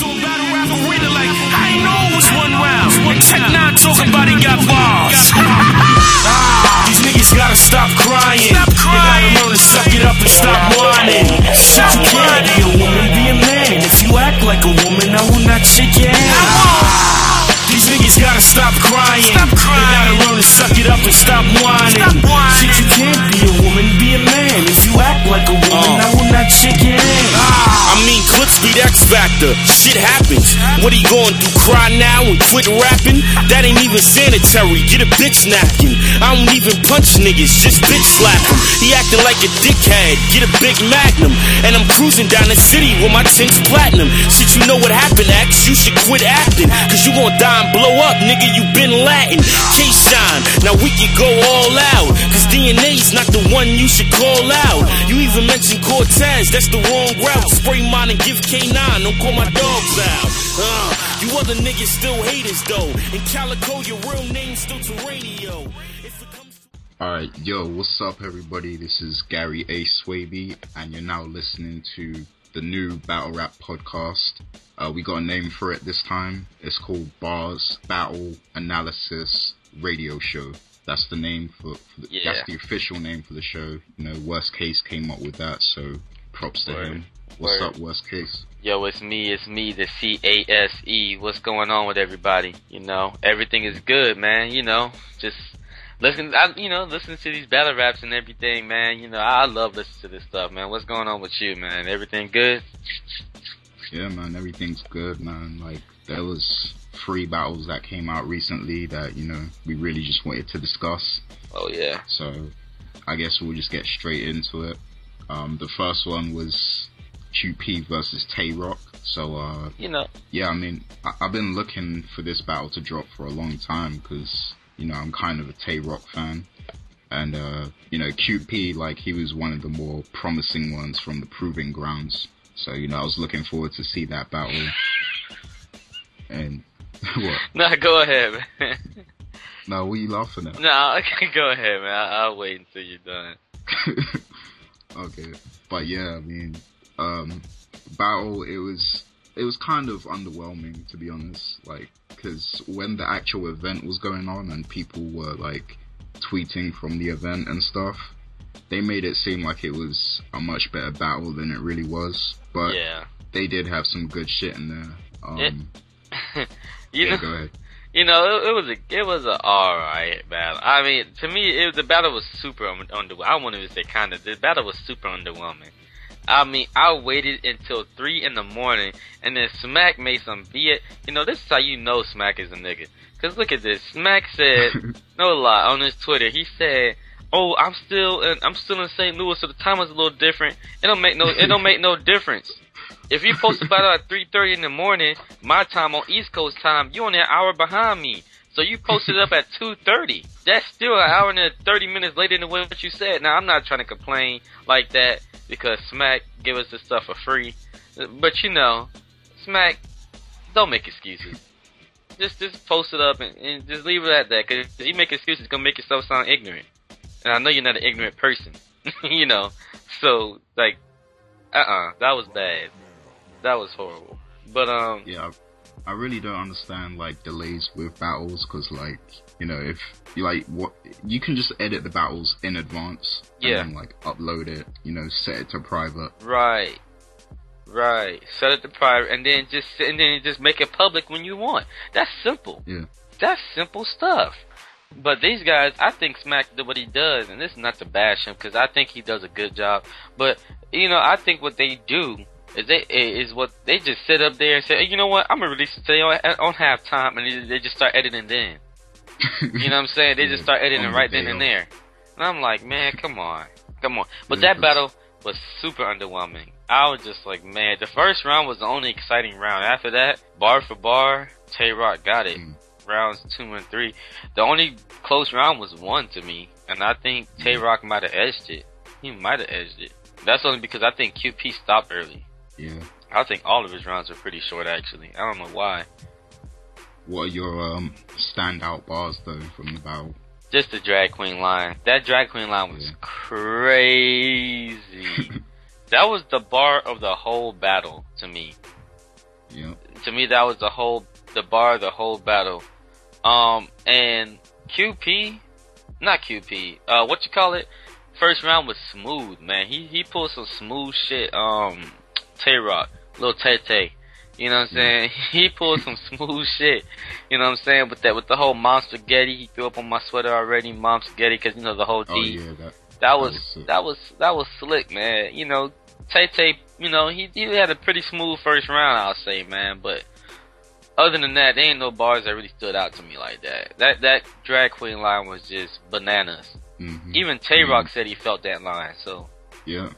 a battle rap arena like, I ain't know it was one round. And Tech Nine talking about he got bars. Ah, these niggas gotta stop crying. Stop crying. They gotta learn to suck it up and stop whining. Shit, you can't be a woman, be a man. If you act like a woman, I will not shake your hand. These niggas gotta stop crying. Stop crying. They gotta learn to suck it up and stop whining. Stop beat X Factor. Shit happens. What he going do? Cry now and quit rapping? That ain't even sanitary. Get a bitch knocking. I don't even punch niggas, just bitch slap 'em. He acting like a dickhead. Get a big magnum. And I'm cruising down the city with my tints platinum. Shit, you know what happened, X? You should quit acting. Cause you gon' die and blow up, nigga. You been Latin. K-Shine. Now we can go all out. Cause DNA's not the one you should call out. You even mentioned Cortez. That's the wrong route. Spray mine and give K9. Don't call my dogs out. Uh, you other niggas still haters though. In Calico, your real name's still Terranio. If it comes to- Alright, yo, what's up everybody? This is Gary A. Swaby, and you're now listening to the new Battle Rap podcast. Uh, we got a name for it this time. It's called Bars Battle Analysis Radio Show. That's the name for, for the, Yeah. that's the official name for the show. You know, Worst Case came up with that, so props to Word. him. What's Word. up, Worst Case? Yo, it's me, it's me, the C A S E. What's going on with everybody? You know, everything is good, man. You know, just listen, I, you know, listen to these battle raps and everything, man. You know, I love listening to this stuff, man. What's going on with you, man? Everything good? Yeah, man, everything's good, man. Like, there was three battles that came out recently that, you know, we really just wanted to discuss. Oh yeah, So I guess we'll just get straight into it. Um, the first one was QP versus Tay Rock. So uh, you know, yeah, I mean, I- I've been looking for this battle to drop for a long time because you know I'm kind of a Tay Rock fan, and uh, you know QP like he was one of the more promising ones from the Proving Grounds. So you know I was looking forward to see that battle. And what? nah, go ahead, man. No, what are you laughing at? nah, okay, go ahead, man. I, I'll wait until you're done. okay, but yeah, I mean, um, battle it was it was kind of underwhelming to be honest. Like, because when the actual event was going on and people were like tweeting from the event and stuff, they made it seem like it was a much better battle than it really was. But yeah, they did have some good shit in there. Um, Yeah. you yeah, know. go ahead. You know, it, it was a it was a alright battle. I mean, to me, it, the battle was super un- underwhelming. I won't even say kind of. The battle was super underwhelming. I mean, I waited until three in the morning, and then Smack made some be You know, this is how you know Smack is a nigga. Cause look at this. Smack said, no lie, on his Twitter, he said, "Oh, I'm still in, I'm still in St. Louis, so the time is a little different. It don't make no it don't make no difference." If you post about it at three thirty in the morning, my time on East Coast time, you only an hour behind me. So you posted up at two thirty. That's still an hour and thirty minutes later than what you said. Now I'm not trying to complain like that because Smack give us this stuff for free, but you know, Smack, don't make excuses. Just just post it up and, and just leave it at that. Cause if you make excuses, it's gonna make yourself sound ignorant. And I know you're not an ignorant person, you know. So like, uh uh that was bad. That was horrible. But um, yeah, I, really don't understand like delays with battles because like you know if you like what you can just edit the battles in advance Yeah. and then like upload it, you know, set it to private. right, right. Set it to private, and then just and then just make it public when you want. That's simple. Yeah. That's simple stuff. But these guys, I think Smack did what he does, and this is not to bash him because I think he does a good job. But you know, I think what they do is they is what they just sit up there and say, hey, you know what, I'm gonna release it today on, on halftime, and they, they just start editing then. You know what I'm saying? They just start editing right then and there. And I'm like, man, come on, come on. But that battle was super underwhelming. I was just like, man, the first round was the only exciting round. After that, bar for bar, Tay Rock got it. Mm. Rounds two and three. The only close round was one to me, and I think Tay Mm. Rock might have edged it. He might have edged it. That's only because I think QP stopped early. Yeah. I think all of his rounds are pretty short, actually. I don't know why. What are your um standout bars though from the battle? Just the drag queen line. That drag queen line was Yeah. crazy. that was the bar of the whole battle to me. Yeah. To me, that was the whole the bar, the whole battle. Um, and QP, not QP. Uh, what you call it? First round was smooth, man. He he pulled some smooth shit. Um, Tay Rock, little Tay Tay. You know what I'm saying? He pulled some smooth shit. You know what I'm saying? With that, with the whole mom's spaghetti, he threw up on my sweater already, mom's spaghetti, because you know the whole D. Oh yeah, that. That was was that was that was slick, man. You know, Tay Tay, you know, he he had a pretty smooth first round, I'll say, man. But other than that, there ain't no bars that really stood out to me like that. That that drag queen line was just bananas. Mhm. Even Tay Rock said he felt that line. So Yeah.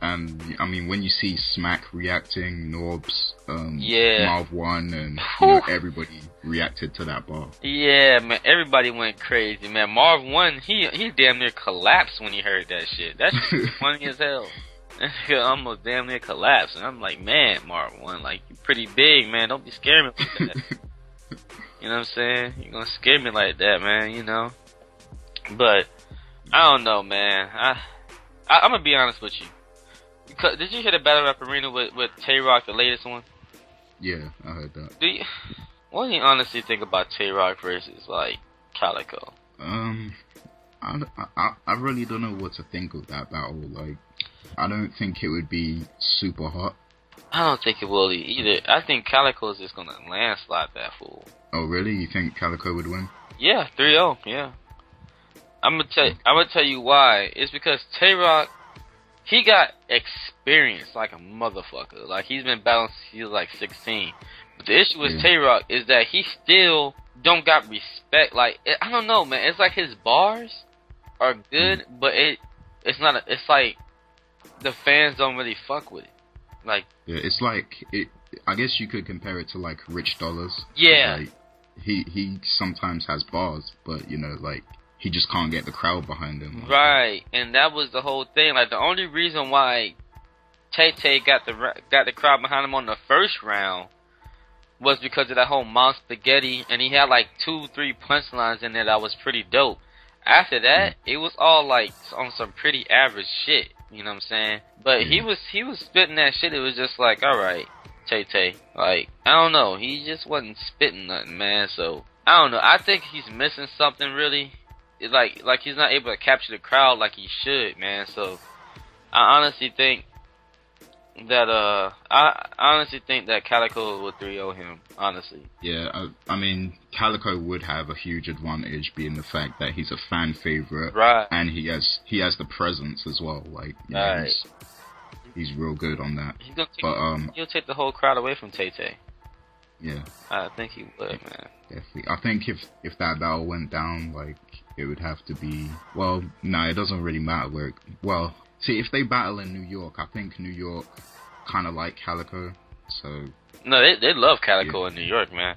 And I mean, when you see Smack reacting, Norbs, um, Yeah. Marv One, and you know, everybody reacted to that bar. yeah, man, everybody went crazy, man. Marv one, he he damn near collapsed when he heard that shit. That's funny as hell. He almost damn near collapsed, and I'm like, man, Marv one, like you're pretty big, man. Don't be scaring me like that. You know what I'm saying? You're gonna scare me like that, man. You know. But I don't know, man. I, I I'm gonna be honest with you. Did you hear the Battle Rap Arena with with Tay Rock, the latest one? Yeah, I heard that. Do you, what do you honestly think about Tay Rock versus like Calico? Um, I, I, I really don't know what to think of that battle. Like, I don't think it would be super hot. I don't think it will either. I think Calico is just gonna landslide that fool. Oh, really? You think Calico would win? Yeah, 3-0, yeah. I'm gonna tell I'm gonna tell you why. It's because Tay Rock, he got experience like a motherfucker. Like he's been battling since he was like 16. But the issue with Yeah. Tay Rock is that he still don't got respect. Like I don't know, man. It's like his bars are good, mm. but it it's not. A, it's like the fans don't really fuck with it. Like Yeah, it's like it. I guess you could compare it to like Rich Dollars. Yeah. Like, he he sometimes has bars, but you know, like he just can't get the crowd behind him. Like, Right, and that was the whole thing. Like the only reason why Tay Tay got the got the crowd behind him on the first round was because of that whole mom spaghetti, and he had like two, three punchlines in there that was pretty dope. After that, mm-hmm. it was all like on some pretty average shit. You know what I'm saying? But he was he was spitting that shit. It was just like, all right, Tay Tay. Like I don't know, he just wasn't spitting nothing, man. So I don't know. I think he's missing something really it- like like he's not able to capture the crowd like he should, man. So I honestly think that uh I honestly think that Calico will 3-0 him, honestly. Yeah, I, I mean, Calico would have a huge advantage, being the fact that he's a fan favorite, Right. and he has he has the presence as well. Like, know, Right. he's, he's real good on that. He's gonna take, But um, he'll take the whole crowd away from Tay Tay. Yeah, I think he would, man. definitely. I think if if that battle went down, like, it would have to be. Well, no, it doesn't really matter where. It, well, see, if they battle in New York, I think New York kind of like Calico, so No, they they love Calico in New York, man.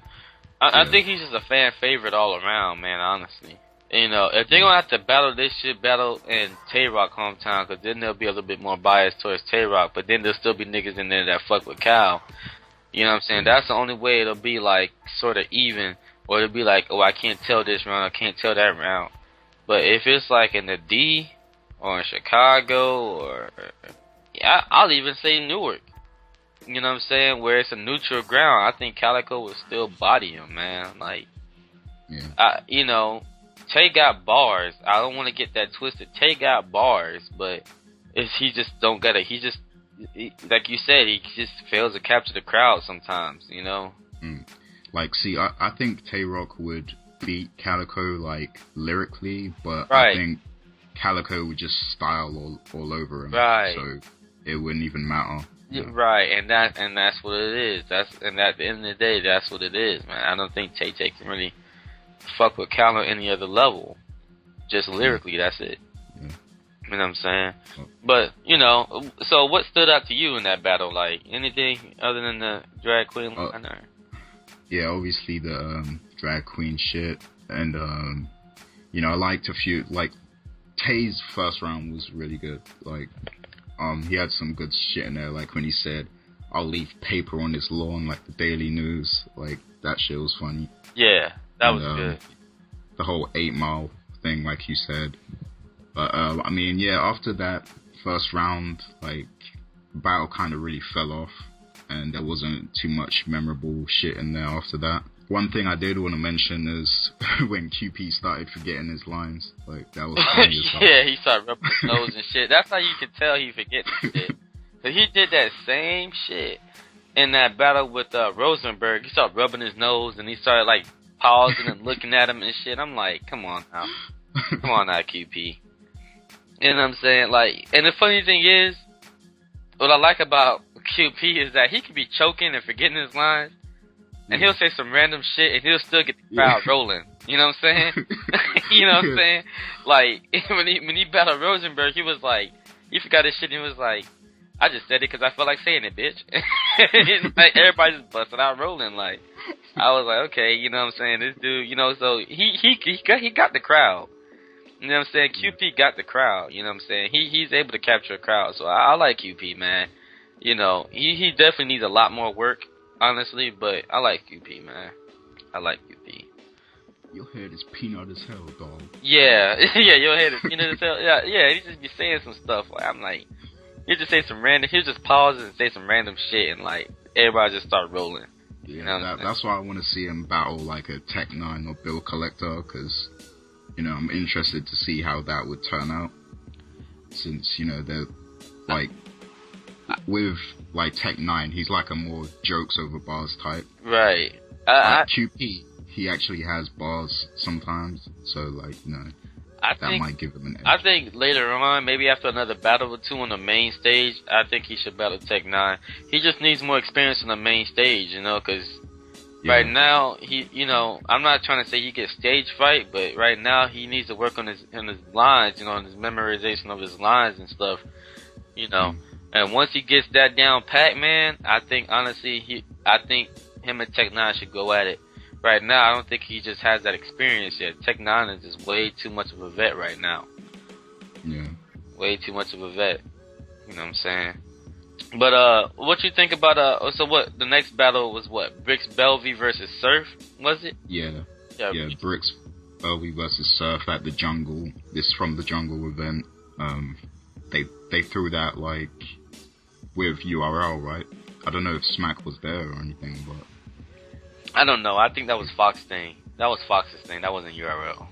I, I think he's just a fan favorite all around, man. Honestly, you know, if they're gonna have to battle this shit, battle in Tay Rock hometown, because then they'll be a little bit more biased towards Tay Rock, but then there'll still be niggas in there that fuck with Cal. You know what I'm saying? That's the only way it'll be like sort of even, or it'll be like, oh, I can't tell this round, I can't tell that round. But if it's like in the D or in Chicago or yeah, I'll even say Newark. You know what I'm saying? Where it's a neutral ground, I think Calico will still body him, man. Like, yeah. I, you know, Tay got bars. I don't want to get that twisted. Tay got bars, but if he just don't get it, he just he, like you said, he just fails to capture the crowd sometimes. You know? Mm. Like, see, I, I think Tay Rock would beat Calico like lyrically, but Right. I think Calico would just style all, all over him. Right. So it wouldn't even matter. Yeah, Right, and that and that's what it is. That's and at the end of the day, that's what it is, man. I don't think Tay Tay can really fuck with Cal on any other level. Just mm. lyrically, that's it. You know what I'm saying? But you know, so what stood out to you in that battle? Like anything other than the drag queen Oh. line? Yeah, obviously the um, drag queen shit, and um, you know, I liked a few. Like Tay's first round was really good. Like, um, he had some good shit in there. Like when he said, "I'll leave paper on this lawn," like the Daily News. Like that shit was funny. Yeah, that was um, good. the whole eight mile thing, like you said. But uh, I mean, yeah, after that first round, like battle kind of really fell off, and there wasn't too much memorable shit in there after that. One thing I did want to mention is when QP started forgetting his lines. Like that was funny yeah, he started rubbing his nose and shit. That's how you can tell he forget shit. So he did that same shit in that battle with uh, Rosenberg. He started rubbing his nose and he started like pausing and looking at him and shit. I'm like, come on now, come on now, QP. You know what I'm saying? Like, and the funny thing is, what I like about QP is that he could be choking and forgetting his lines, and he'll mm. say some random shit, and he'll still get the crowd rolling. You know what I'm saying? you know what I'm saying? Like when he when he battled Rosenberg, he was like, he forgot his shit, and he was like, I just said it because I felt like saying it, bitch. Like everybody just busted out rolling. Like I was like, okay, you know what I'm saying? This dude, you know, so he he he got he got the crowd. You know what I'm saying? QP got the crowd. You know what I'm saying? He he's able to capture a crowd. So I, I like QP, man. You know, he he definitely needs a lot more work, honestly. But I like QP, man. I like QP. Your head is peanut as hell, dog. Yeah, yeah, your head is you know tell yeah, yeah, he just be saying some stuff like I'm like he just say some random he'll just pause and say some random shit and like everybody just start rolling. Yeah, know, that, that's why I want to see him battle like a Tech Nine or Bill Collector, because you know I'm interested to see how that would turn out. Since you know they're like with like Tech Nine, he's like a more jokes over bars type. Right. Uh, I, Like QP, he actually has bars sometimes, so like you know I that think might give him an edge. I think later on, maybe after another battle or two on the main stage, I think he should battle Tech Nine. He just needs more experience on the main stage, you know, because Yeah. right now he, you know, I'm not trying to say he gets stage fright, but right now he needs to work on his on his lines, you know, on his memorization of his lines and stuff, you know. Mm-hmm. And once he gets that down pat, man, I think honestly he, I think him and Tech Nine should go at it. Right now, I don't think he just has that experience yet. Tech Nine is just way too much of a vet right now Yeah. way too much of a vet. You know what I'm saying? But uh, what you think about uh? So what? The next battle was what? Bricks Belvy versus Surf, was it? Yeah. Yeah, Bricks Belvy versus Surf at the Jungle. This from the Jungle event. Um, they they threw that like with URL, right? I don't know if Smack was there or anything, but I don't know. I think that was Fox thing. That was Fox's thing. That wasn't URL.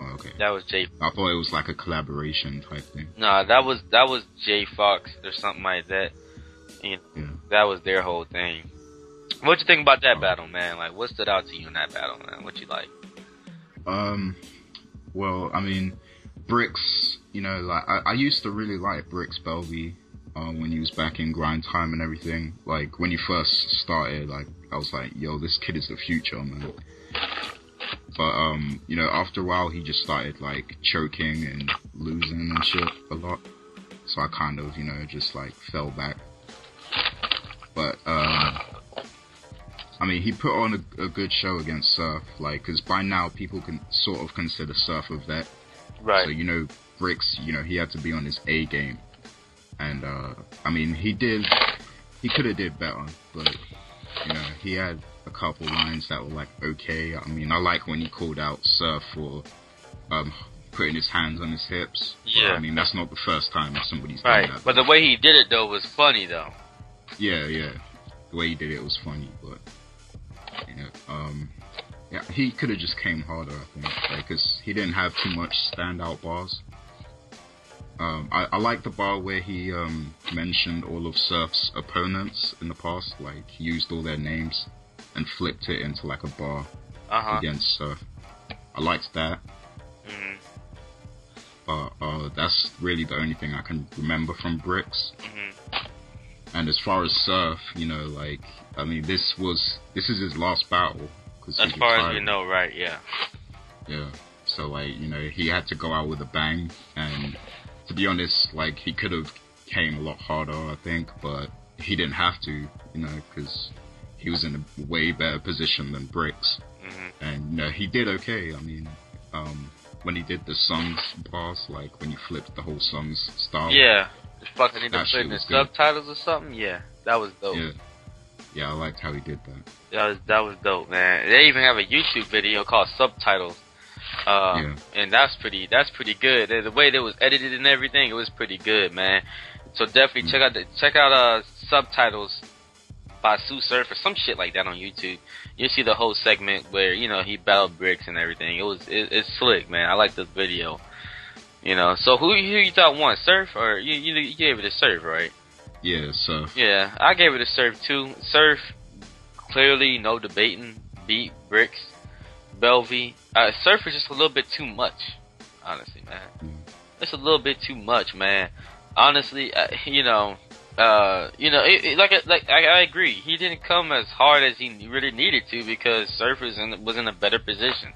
Oh, okay. That was J. I thought it was like a collaboration type thing. Nah, that was that was J Fox or something like that. You know, Yeah. that was their whole thing. What you think about that Oh. battle, man? Like, what stood out to you in that battle, man? What you like? Um, well, I mean, Bricks. You know, like I, I used to really like Bricks Belvy. Um, when he was back in grind time and everything, like when he first started, like I was like, "Yo, this kid is the future, man." But um, you know, after a while, he just started like choking and losing and shit a lot. So I kind of, you know, just like fell back. But um, I mean, he put on a, a good show against Surf, like, because by now people can sort of consider Surf a vet. Right. So you know, Bricks, you know, he had to be on his A game, and uh, I mean, he did. He could have did better, but you know, he had a couple lines that were like okay. I mean, I like when he called out Surf for um, putting his hands on his hips. But, Yeah. I mean, that's not the first time somebody's right. done that. But the way he did it though was funny though. Yeah, yeah. The way he did it was funny, but you know, um, yeah, he could have just came harder, I think, because he didn't have too much standout bars. Um, I, I like the bar where he um, mentioned all of Surf's opponents in the past, like he used all their names and flipped it into like a bar Uh huh. against Surf. I liked that, hmm but uh, that's really the only thing I can remember from Bricks. hmm And as far as Surf, you know, like I mean, this was this is his last battle. Cause As far as we know, right? Yeah. Yeah. So like, you know, he had to go out with a bang, and to be honest, like he could have came a lot harder, I think, but he didn't have to, you know, because he was in a way better position than Bricks, hmm and you know, he did okay. I mean, um, when he did the songs pass, like when he flipped the whole songs style. Yeah. Just fucking need to That in the was subtitles or something. Yeah. That was dope. Yeah. Yeah, I liked how he did that. That was that was dope, man. They even have a YouTube video called Subtitles. Uh, Yeah. and that's pretty that's pretty good. The way that it was edited and everything, it was pretty good, man. So definitely Mm. check out the check out uh subtitles by Sue Surf or some shit like that on YouTube. You see the whole segment where you know he battled bricks and everything. It was it, it's slick, man. I like the video. You know, so who who you thought won, Surf or you you, you gave it to Surf, right? Yeah, Surf. Yeah, I gave it a Surf too. Surf clearly no debating beat bricks. Belvy. Uh, Surf is just a little bit too much, honestly, man. Mm. It's a little bit too much, man. Honestly, uh, you know, uh, you know, it, it, like like I, I agree. He didn't come as hard as he really needed to because Surf was in was in a better position.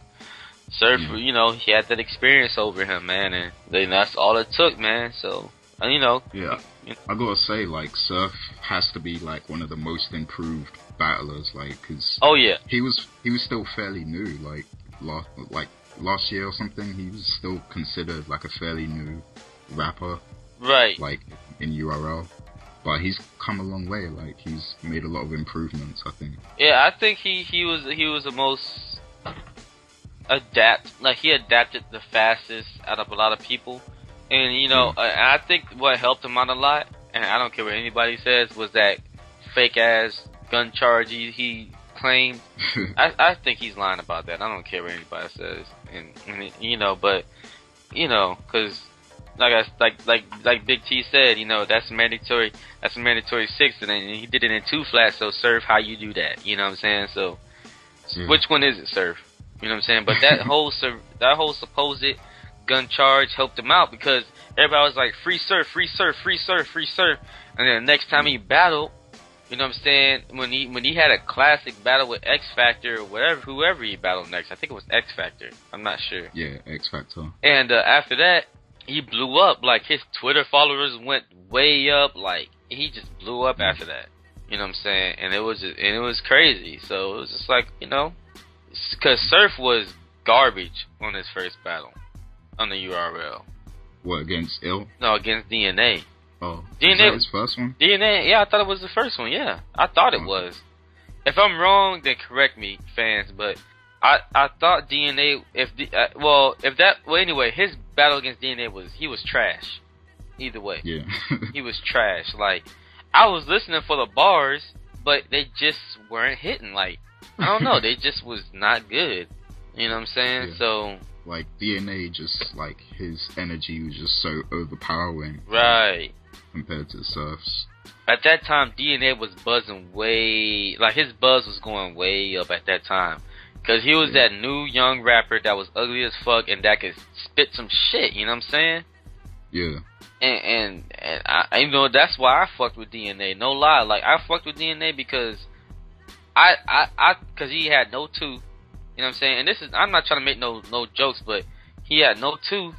Surf, Yeah. you know, he had that experience over him, man, and then that's all it took, man. So, uh, you know, Yeah, I gotta say, like Surf has to be like one of the most improved battlers, like, cause oh yeah, he was he was still fairly new, like last like last year or something. He was still considered like a fairly new rapper, right. like in URL. But he's come a long way. Like he's made a lot of improvements. I think. Yeah, I think he he was he was the most adapt like he adapted the fastest out of a lot of people, and you know uh, and I think what helped him out a lot, and I don't care what anybody says, was that fake ass gun charge he, he claimed. I I think he's lying about that. I don't care what anybody says, and, and you know, but you know, because like I like like like Big T said, you know, that's mandatory. That's a mandatory six, and then he did it in two flats. So serve how you do that? You know what I'm saying? So Yeah. which one is it, serve? You know what I'm saying? But that whole sur- that whole supposed gun charge helped him out because everybody was like free serve, free serve, free serve, free serve, and then the next time he battled. You know what I'm saying? When he when he had a classic battle with X Factor or whatever, whoever he battled next, I think it was X Factor. I'm not sure. yeah, X Factor. And uh, after that, he blew up. Like his Twitter followers went way up. Like he just blew up after that. You know what I'm saying? And it was just, and it was crazy. So it was just like you know, because Surf was garbage on his first battle on the URL. What against Ill? No, against DNA. Oh, DNA his first one? DNA. Yeah, I thought it was the first one. Yeah, I thought it was. If I'm wrong, then correct me, fans. But I I thought DNA. If the uh, well, if that well anyway, his battle against DNA was he was trash. Either way, Yeah. he was trash. Like I was listening for the bars, but they just weren't hitting. Like I don't know, they just was not good. You know what I'm saying? Yeah. So like DNA, just like his energy was just so overpowering right. compared to the Surf's. At that time, DNA was buzzing way, like his buzz was going way up at that time. Cause he was that new young rapper that was ugly as fuck and that could spit some shit, you know what I'm saying? Yeah, And, and, and I, you know, that's why I fucked with DNA. No lie. Like, I fucked with DNA because I, I, I, cause he had no tooth. You know what I'm saying? And this is, I'm not trying to make no, no jokes, but he had no tooth.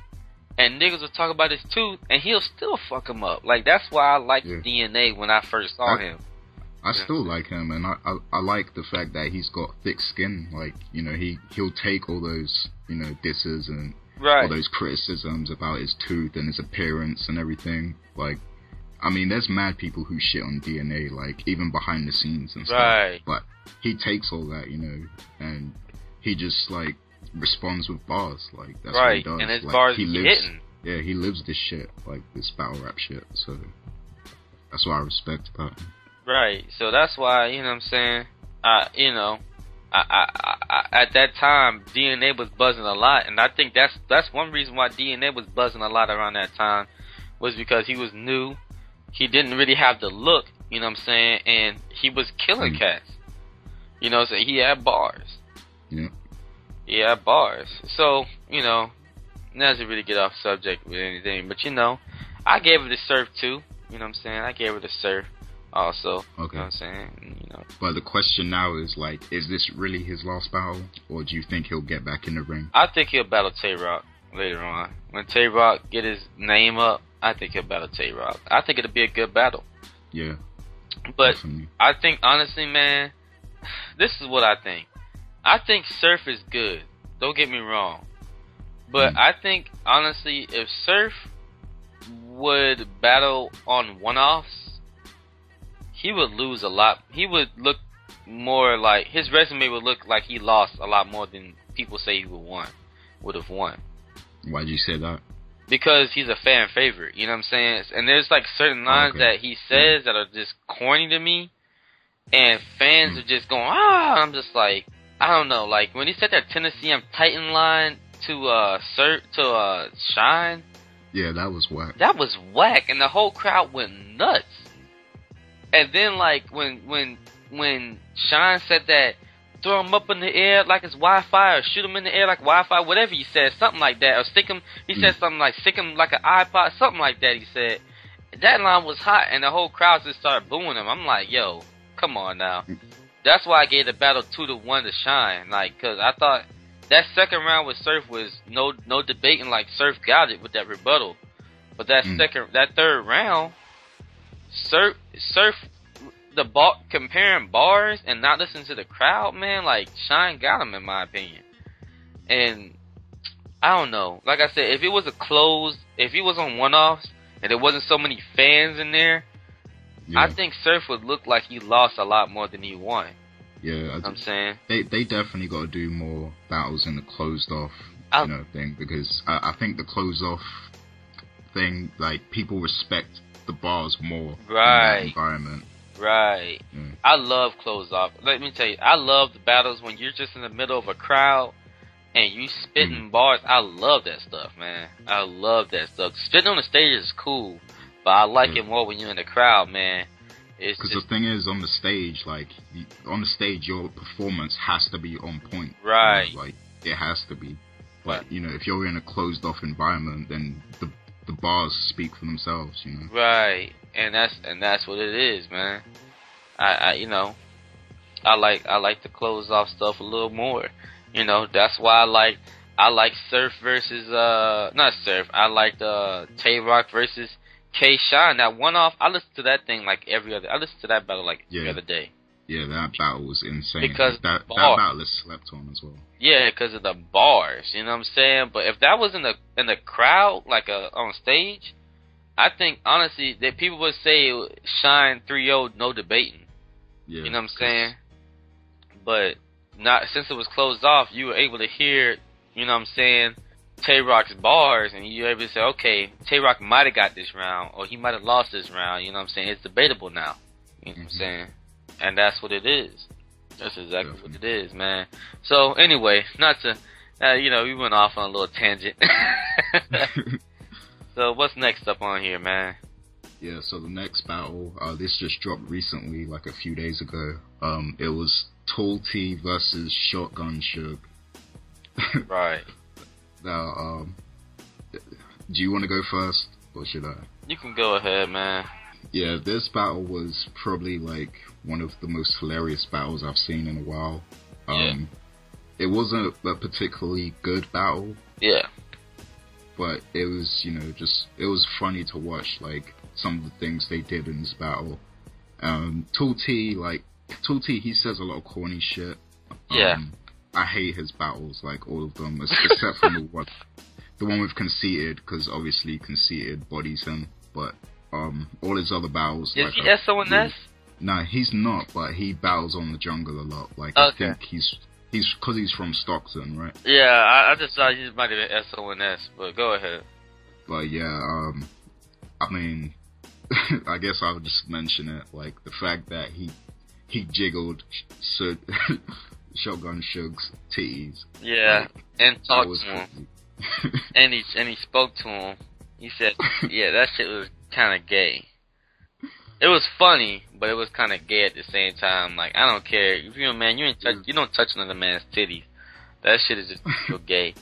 And niggas would talk about his tooth, and he'll still fuck him up. Like that's why I liked Yeah. DNA when I first saw I- him. I still like him, and I, I I like the fact that he's got thick skin. Like you know, he he'll take all those you know disses and all those criticisms about his tooth and his appearance and everything. Like, I mean, there's mad people who shit on DNA, like even behind the scenes and stuff. Right. But he takes all that, you know, and he just like responds with bars. Like that's what he right. does. And his like, bars he lives. hitting. Yeah, he lives this shit, like this battle rap shit. So that's what I respect about him. Right. So that's why, you know what I'm saying? I, you know, I, I, I, at that time, DNA was buzzing a lot, and I think that's that's one reason why DNA was buzzing a lot around that time, was because he was new, he didn't really have the look, you know what I'm saying, and he was killing Mm. cats. You know, so he had bars. Yeah. He had bars. So, you know, not to really get off subject with anything, but you know, I gave it a surf too. You know what I'm saying? I gave it a surf also. You Okay. know what I'm saying? You know. But the question now is like, is this really his last battle, or do you think he'll get back in the ring? I think he'll battle Tay Rock later on. When Tay Rock get his name up, I think he'll battle Tay Rock. I think it'll be a good battle. Yeah, But definitely. I think honestly, man, this is what I think. I think Surf is good. Don't get me wrong. But Mm. I think honestly, if Surf would battle on one-offs, he would lose a lot. He would look more like his resume would look like he lost a lot more than people say he would won. Would have won. Why'd you say that? because he's a fan favorite. You know what I'm saying? And there's like certain lines Okay. that he says that are just corny to me, and fans are just going ah. I'm just like I don't know. Like when he said that Tennessee I'm Titan line to uh Sir to uh Shine, Yeah, that was whack. that was whack, and the whole crowd went nuts. And then like when when when Shine said that throw him up in the air like it's Wi-Fi, or shoot him in the air like Wi-Fi, whatever he said, something like that, or stick him. He said something like stick him like an iPod, something like that. He said that line was hot, and the whole crowd just started booing him. I'm like, yo, come on now. That's why I gave the battle two to one to Shine, like, cause I thought that second round with Surf was no no debating. Like Surf got it with that rebuttal, but that Mm. second that third round, Surf Surf the bar comparing bars and not listening to the crowd, man. Like Shine got him in my opinion, and I don't know. Like I said, if it was a closed, if he was on one offs and there wasn't so many fans in there, Yeah, I think Surf would look like he lost a lot more than he won. yeah. I I'm saying. they they definitely got to do more battles in the closed off I'll- you know thing because I, I think the closed off thing like people respect the bars more Right. environment Right. Mm. I love close off. Let me tell you, I love the battles when you're just in the middle of a crowd and you spitting Mm. bars. I love that stuff, man. I love that stuff. Spitting on the stage is cool, but I like Yeah. it more when you're in the crowd, man. Because the thing is on the stage like on the stage your performance has to be on point you know, Right. like it has to be but you know if you're in a closed off environment then the the bars speak for themselves you know right, and that's and that's what it is, man. I, I you know, I like I like to close off stuff a little more. You know, that's why I like I like Surf versus uh not Surf. I liked uh Tay Rock versus K Shine. That one off. I listened to that thing like every other. I listened to that battle like every Yeah. other day. yeah that battle was insane Because that that battle is slept on as well Yeah, because of the bars. You know what I'm saying? But if that was in the in the crowd, like uh, on stage, I think honestly that people would say Shine 3-0, no debating. yeah You know what I'm saying? But not since it was closed off, you were able to hear, you know what I'm saying, Tay Rock's bars, and you were able to say, okay, Tay Rock might have got this round, or he might have lost this round. You know what I'm saying? It's debatable now. You know what I'm Mhm. saying? And that's what it is. That's exactly what it is, man. So anyway, not to, uh, you know, we went off on a little tangent. so what's next up on here, man? Yeah, so the next battle, uh, this just dropped recently, like a few days ago. Um, it was Tall T versus Shotgun Suge. Right. Now, um, do you want to go first, or should I? You can go ahead, man. Yeah, this battle was probably like one of the most hilarious battles I've seen in a while. Um, It wasn't a particularly good battle, Yeah. but it was, you know, just it was funny to watch. Like some of the things they did in this battle. Um, Tall T, like Tall T, he says a lot of corny shit. Yeah. Um, I hate his battles, like all of them, except for the one, the one with conceited, because obviously conceited bodies him. But um, all his other battles, Is like he SONS? really- No, he's not, but he battles on the jungle a lot. Like Okay. I think he's he's because he's from Stockton, right? Yeah, I, I just thought you might have been SONS, but go ahead. But yeah, um, I mean, I guess I'll just mention it, like the fact that he he jiggled Sir, Shotgun Suge's titties. Yeah, and That talked to him, and he and he spoke to him. He said, "Yeah, that shit was kind of gay." It was funny, but it was kind of gay at the same time. Like I don't care if you're a man, you ain't touch, mm. you don't touch another man's titties. That shit is just so gay.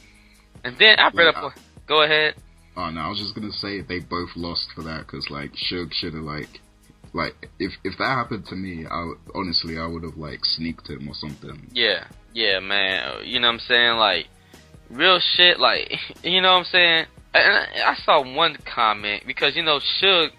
And then I read Like, up. Go ahead. oh no, I was just gonna say they both lost for that because like Suge should have like. Like if if that happened to me, I honestly I would have like sneaked him or something. Yeah, yeah, man. You know what I'm saying? Like, real shit. Like, you know what I'm saying? And I, I saw one comment because you know Suge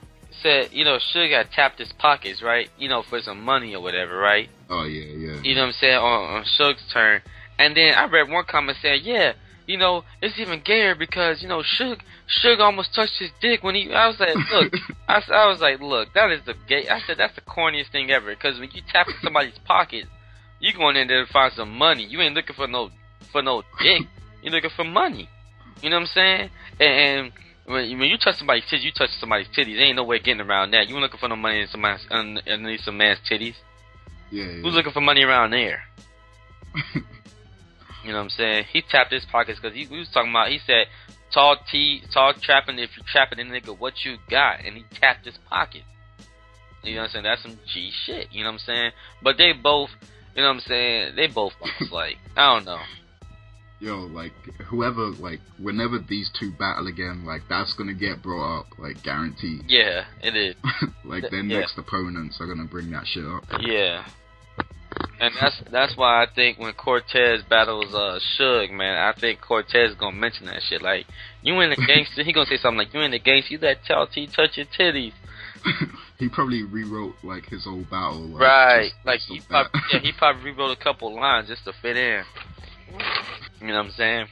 said, you know, Suge had tapped his pockets, right? You know, for some money or whatever, right? Oh yeah, yeah. You know what I'm saying? On, on Suge's turn. And then I read one comment saying, yeah, you know, it's even gayer because, you know, Suge, Suge almost touched his dick when he, I was like, look, I, I was like, look, that is the gay, I said, that's the corniest thing ever. Because when you tap somebody's pocket, you going in there to find some money. You ain't looking for no, for no dick. You're looking for money. You know what I'm saying? And, and when, when you touch somebody's titties, you touch somebody's titties. There ain't no way getting around that. You looking for no money in somebody's underneath some man's titties. Yeah. yeah. Who's looking for money around there? you know what I'm saying? He tapped his pockets because he, he was talking about. He said, "Tall T, tall trapping. If you're trapping a nigga, what you got?" And he tapped his pocket. You know what I'm saying? That's some G shit. You know what I'm saying? But they both, you know what I'm saying? They both like I don't know. Yo, like whoever, like whenever these two battle again, like that's gonna get brought up, like guaranteed. Yeah, it is. like their Yeah. next opponents are gonna bring that shit up. Yeah. And that's that's why I think when Cortez battles uh Suge, man, I think Cortez is gonna mention that shit. Like, you in the gangster, he gonna say something like, "You in the gangster, you let Tall T touch your titties." he probably rewrote like his old battle. Like, right. just Like based he probably, yeah, he probably rewrote a couple lines just to fit in. You know what I'm saying?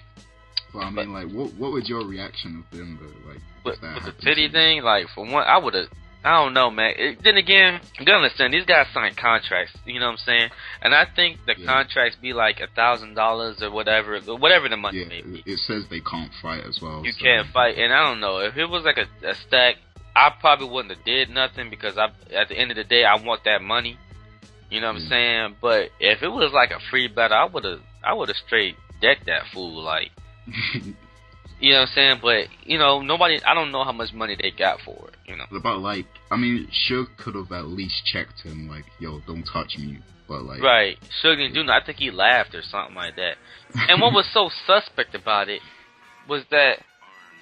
Well, I mean, like, what what would your reaction have been though? Like, With, with the titty thing, like for one, I would have. I don't know, man. It, then again, you gotta understand these guys sign contracts. You know what I'm saying? And I think the Yeah. contracts be like a thousand dollars or whatever, whatever the money Yeah, may be. it says they can't fight as well. You so- can't fight, and I don't know if it was like a, a stack. I probably wouldn't have did nothing because I, at the end of the day, I want that money. You know what I'm Mm. saying? But if it was like a free battle, I would have, I would have straight decked that fool. Like, you know what I'm saying? But you know, nobody. I don't know how much money they got for it. You know? But like, I mean, Suge could have at least checked him, like, "Yo, don't touch me." But like, Right. Suge didn't do nothing. I think he laughed or something like that. And what was so suspect about it was that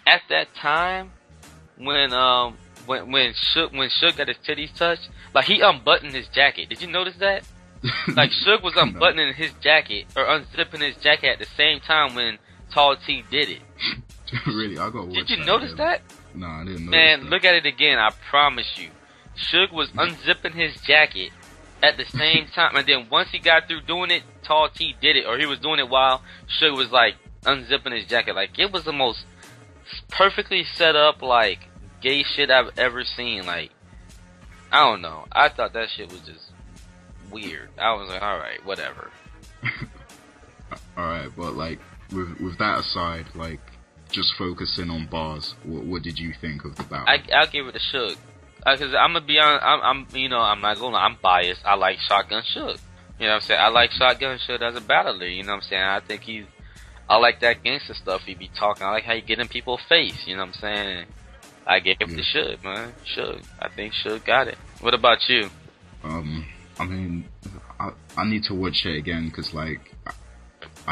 at that time when um when when Suge when Suge got his titties touched, like he unbuttoned his jacket. Did you notice that? Like Suge was unbuttoning his jacket or unzipping his jacket at the same time when Tall T did it. really, I got. Did you notice that? No, I didn't. Man, notice that. look at it again. I promise you. Suge was mm. unzipping his jacket at the same time, and then once he got through doing it, Tall T did it, or he was doing it while Suge was like unzipping his jacket. Like it was the most perfectly set up, like gay shit I've ever seen. Like I don't know. I thought that shit was just weird. I was like, all right, whatever. All right, but like, with with that aside, like, just focusing on bars. What what did you think of the battle? I I'll give it a Suge. Because I'm gonna be on. I'm, I'm you know I'm not gonna. I'm biased. I like Shotgun Suge. You know what I'm saying? I like Shotgun Suge as a battler. You know what I'm saying? I think he's. I like that gangster stuff he be talking. I like how he get in people's face. You know what I'm saying? I gave it Yeah. to Suge, man. Suge. I think Suge got it. What about you? Um, I mean, I I need to watch it again because like, I,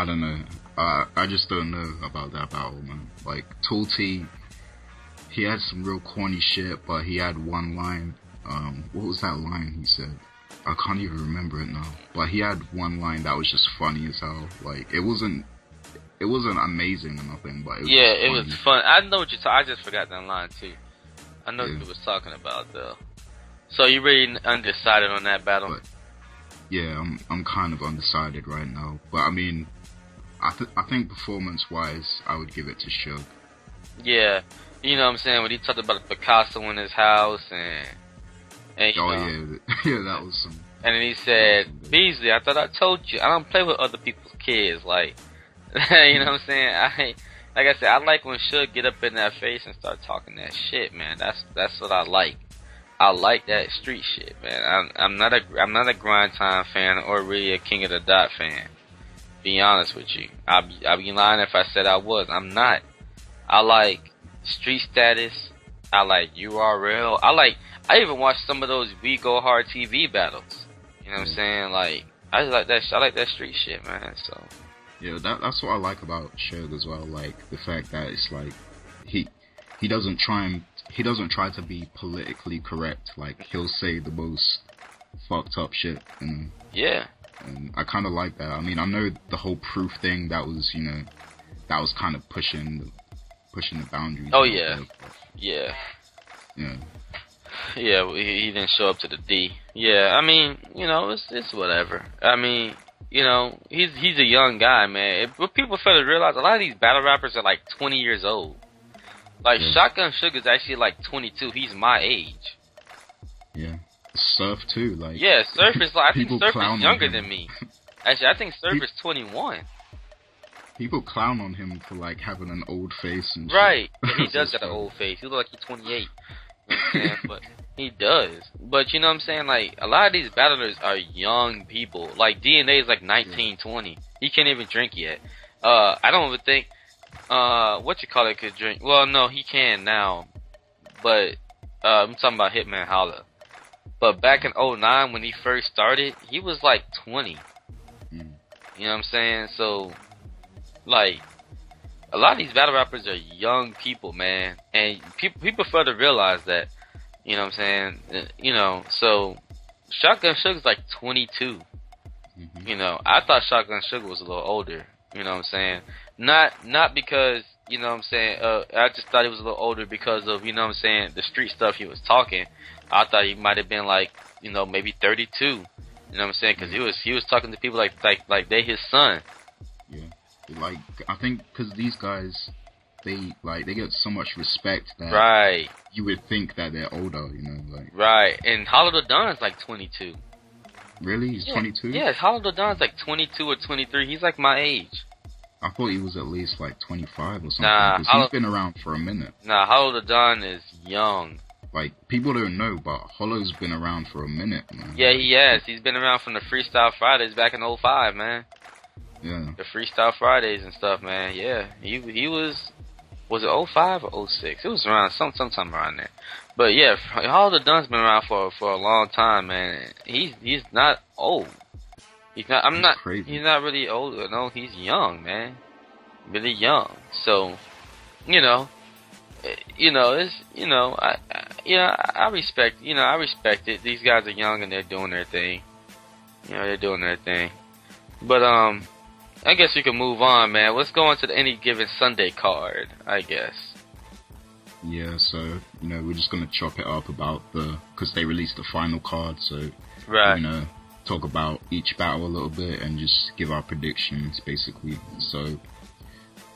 I don't know. I I just don't know about that battle, man. Like Tall T, he had some real corny shit, but he had one line. Um, what was that line he said? I can't even remember it now. But he had one line that was just funny as hell. Like it wasn't. It wasn't amazing or nothing, but it was yeah, it was fun. I know what you're talking. I just forgot that line too. I know Yeah. what you was talking about though. So you're really undecided on that battle? But- Yeah, I'm I'm kind of undecided right now, but I mean, I th- I think performance wise, I would give it to Suge. Yeah, you know what I'm saying when he talked about the Picasso in his house and and Oh know, yeah, yeah, that was some. and then he said Beasley, I thought I told you I don't play with other people's kids. Like, you know what I'm saying? I like I said, I like when Suge get up in that face and start talking that shit, man. That's that's what I like. I like that street shit, man. I'm, I'm not a I'm not a grind time fan or really a King of the Dot fan. Be honest with you, I'd be, I'd be lying if I said I was. I'm not. I like street status. I like URL. I like. I even watch some of those We Go Hard TV battles. You know what I'm saying? Like I just like that. I like that street shit, man. So Yeah, that that's what I like about Suge as well. Like the fact that it's like he he doesn't try and he doesn't try to be politically correct. Like he'll say the most fucked up shit, and yeah, and I kind of like that. I mean, I know the whole proof thing that was you know that was kind of pushing the pushing the boundaries. Oh, yeah. there, but, yeah, yeah. yeah. He, didn't show up to the D. Yeah, I mean, you know, it's it's whatever. I mean, you know, he's he's a young guy, man. If, what people fail to realize, a lot of these battle rappers are like 20 years old. Like Yeah. Shotgun Suge's actually like 22. He's my age. Yeah, Surf too. Like Yeah, Surf is like I think Surf is younger him. than me. Actually, I think Surf He- is 21. people clown on him for like having an old face and shit. Right. He does got an old face. He look like he's 28. You know what I'm saying? but he does. But you know what I'm saying? Like, a lot of these battlers are young people. Like, DNA is like 19, 20. He can't even drink yet. Uh, I don't even think, uh, what you call it could drink. Well, no, he can now. But, uh, I'm talking about Hitman Holla. But back in 09 when he first started, he was like 20. Mm. You know what I'm saying? So, like, a lot of these battle rappers are young people, man, and people people fail to realize that. You know what I'm saying? Uh, You know, so Shotgun Suge's like 22. Mhm. You know, I thought Shotgun Suge was a little older. You know what I'm saying? Not not because you know what I'm saying. Uh, I just thought he was a little older because of you know what I'm saying the street stuff he was talking. I thought he might have been like you know maybe 32. You know what I'm saying? Because he was he was talking to people like like like they his son. Yeah, like I think because these guys, they like they get so much respect that Right, you would think that they're older. You know, like right. And Hollow the Don's like 22. really, he's Yeah. 22. Yeah, Hollow the Don's like 22 or 23. He's like my age. I thought he was at least like 25 or something. Nah, I'll- he's been around for a minute. Nah, Hollow the Don is young. Like people don't know, but Hollow's been around for a minute, man. Yeah, he has. He's been around from the Freestyle Fridays back in 05, man. Yeah. The Freestyle Fridays and stuff, man. Yeah, he he was was it 05 or 06? It was around some sometime around there. But yeah, Hollow the Don's been around for for a long time, man. He's he's not old. He's not. I'm not. crazy. He's not really old. No, he's young, man. Really young. So, you know, eh, you know, it's you know, I, I yeah, I I respect. You know, I respect it. These guys are young and they're doing their thing. You know, they're doing their thing. But um, I guess we can move on, man. Let's go on to the any given Sunday card. I guess. Yeah, so you know we're just gonna chop it up about the because they released the final card, so Right. we're gonna talk about each battle a little bit and just give our predictions basically. So,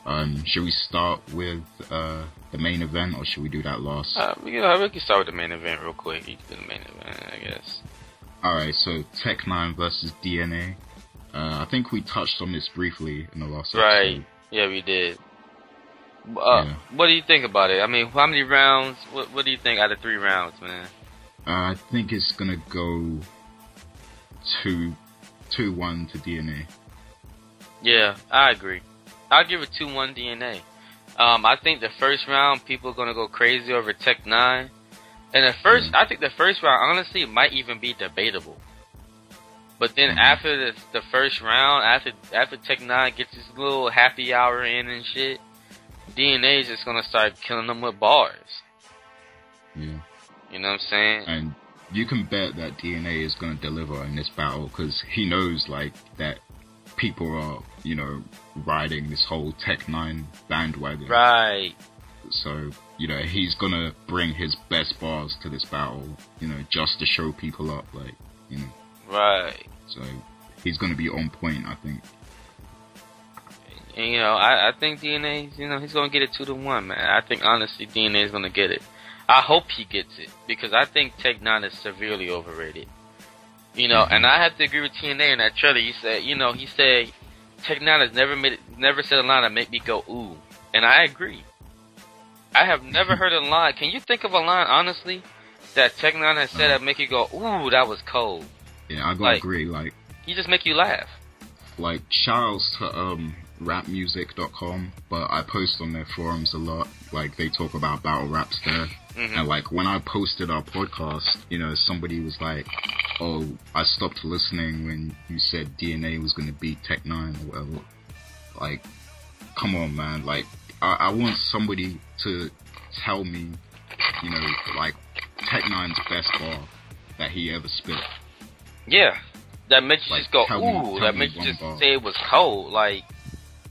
um, should we start with uh the main event or should we do that last? Uh, we can, we can start with the main event real quick. You can do the main event, I guess. All right, so Tech Nine versus DNA. Uh, I think we touched on this briefly in the last Right. episode. Yeah, we did. Uh, Yeah. What do you think about it? I mean, how many rounds? What What do you think out of three rounds, man? Uh, I think it's gonna go two, two one to DNA. Yeah, I agree. I'll give it two one DNA. Um, I think the first round people are gonna go crazy over Tech Nine, and the first, I think the first round honestly might even be debatable. But then Mhm. after the the first round, after after Tech Nine gets his little happy hour in and shit, DNA is just gonna start killing them with bars. Yeah. You know what I'm saying? and you can bet that DNA is going to deliver in this battle because he knows like that people are you know riding this whole Tech Nine bandwagon. Right. So you know he's gonna bring his best bars to this battle. You know just to show people up, like you know. Right. So he's gonna be on point, I think. And, you know, I, I think DNA, you know, he's gonna get it two to one, man. I think honestly, DNA is gonna get it. I hope he gets it because I think Tech Nine is severely overrated. You know, Mhm. and I have to agree with TNA in that trailer. He said, you know, he said Tech Nine has never made, never said a line that make me go ooh, and I agree. I have never heard a line. Can you think of a line honestly that Tech Nine has said that make you go ooh, that was cold? Yeah, I Like- agree. Like He just make you laugh. like shoutouts to um rapmusic.com, but I post on their forums a lot. Like they talk about battle raps there. Hmm And like when I posted our podcast, you know, somebody was like, "Oh, I stopped listening when you said DNA was going to beat Tech Nine or whatever." Like, come on, man! Like, I, I want somebody to tell me, you know, like Tech Nine's best bar that he ever spit. Yeah. That you Like, just go, me- ooh, that me makes you just bar. say it was cold. Like,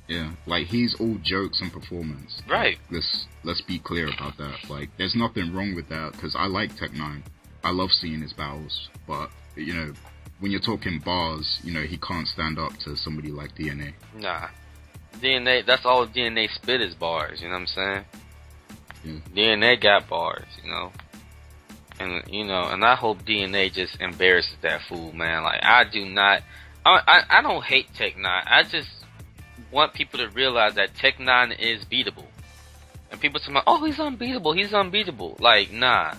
Yeah, like he's all jokes and performance. Right. Like, let's let's be clear about that. Like, there's nothing wrong with that because I like Tech Nine. I love seeing his battles, but you know, when you're talking bars, you know, he can't stand up to somebody like DNA. nah. DNA, that's all DNA spit is bars, you know what I'm saying? Yeah. DNA got bars, you know? And, you know, and I hope DNA just embarrasses that fool, man. Like, I do not, I, I, I don't hate Tech Nine. I just want people to realize that Tech Nine is beatable. And people say, "Oh, he's unbeatable. He's unbeatable." Like, nah.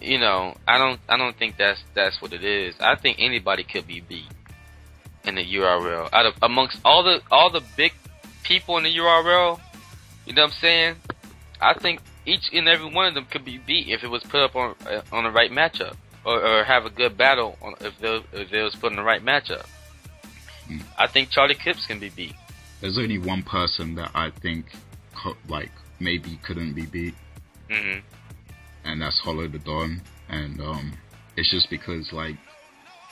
You know, I don't. I don't think that's that's what it is. I think anybody could be beat in the URL. Out of amongst all the all the big people in the URL, you know what I'm saying? I think each and every one of them could be beat if it was put up on uh, on the right matchup, or, or have a good battle on, if they if they was put in the right matchup. Hmm. I think Charlie Clips can be beat. There's only one person that I think, co- like, maybe couldn't be beat, hmm and that's Hollow the Don. And um, it's just because like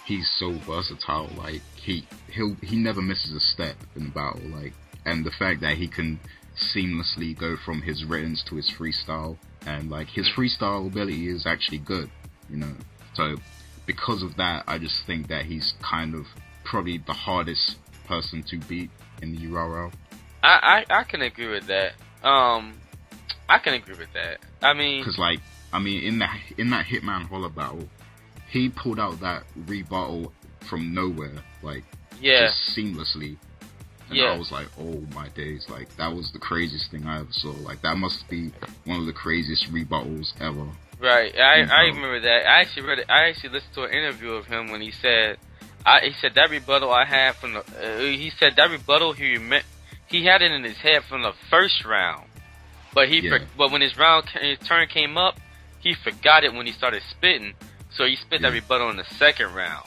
he's so versatile. Like he he'll he never misses a step in the battle. Like and the fact that he can seamlessly go from his writtens to his freestyle, and like his freestyle ability is actually good. You know, so because of that, I just think that he's kind of probably the hardest person to beat in the URL. I, I I can agree with that. Um, I can agree with that. I mean, Because like, I mean, in that in that Hitman Holla battle, he pulled out that rebuttal from nowhere, like yeah, just seamlessly. And Yeah. I was like, oh my days, like that was the craziest thing I ever saw. Like that must be one of the craziest rebuttals ever. right. I I remember that. I actually read it. I actually listened to an interview of him when he said, I he said that rebuttal I had from the. Uh, he said that rebuttal he rem- he had it in his head from the first round, but he Yeah. for, but when his round his turn came up, he forgot it when he started spitting. So he spit that rebuttal in the second round.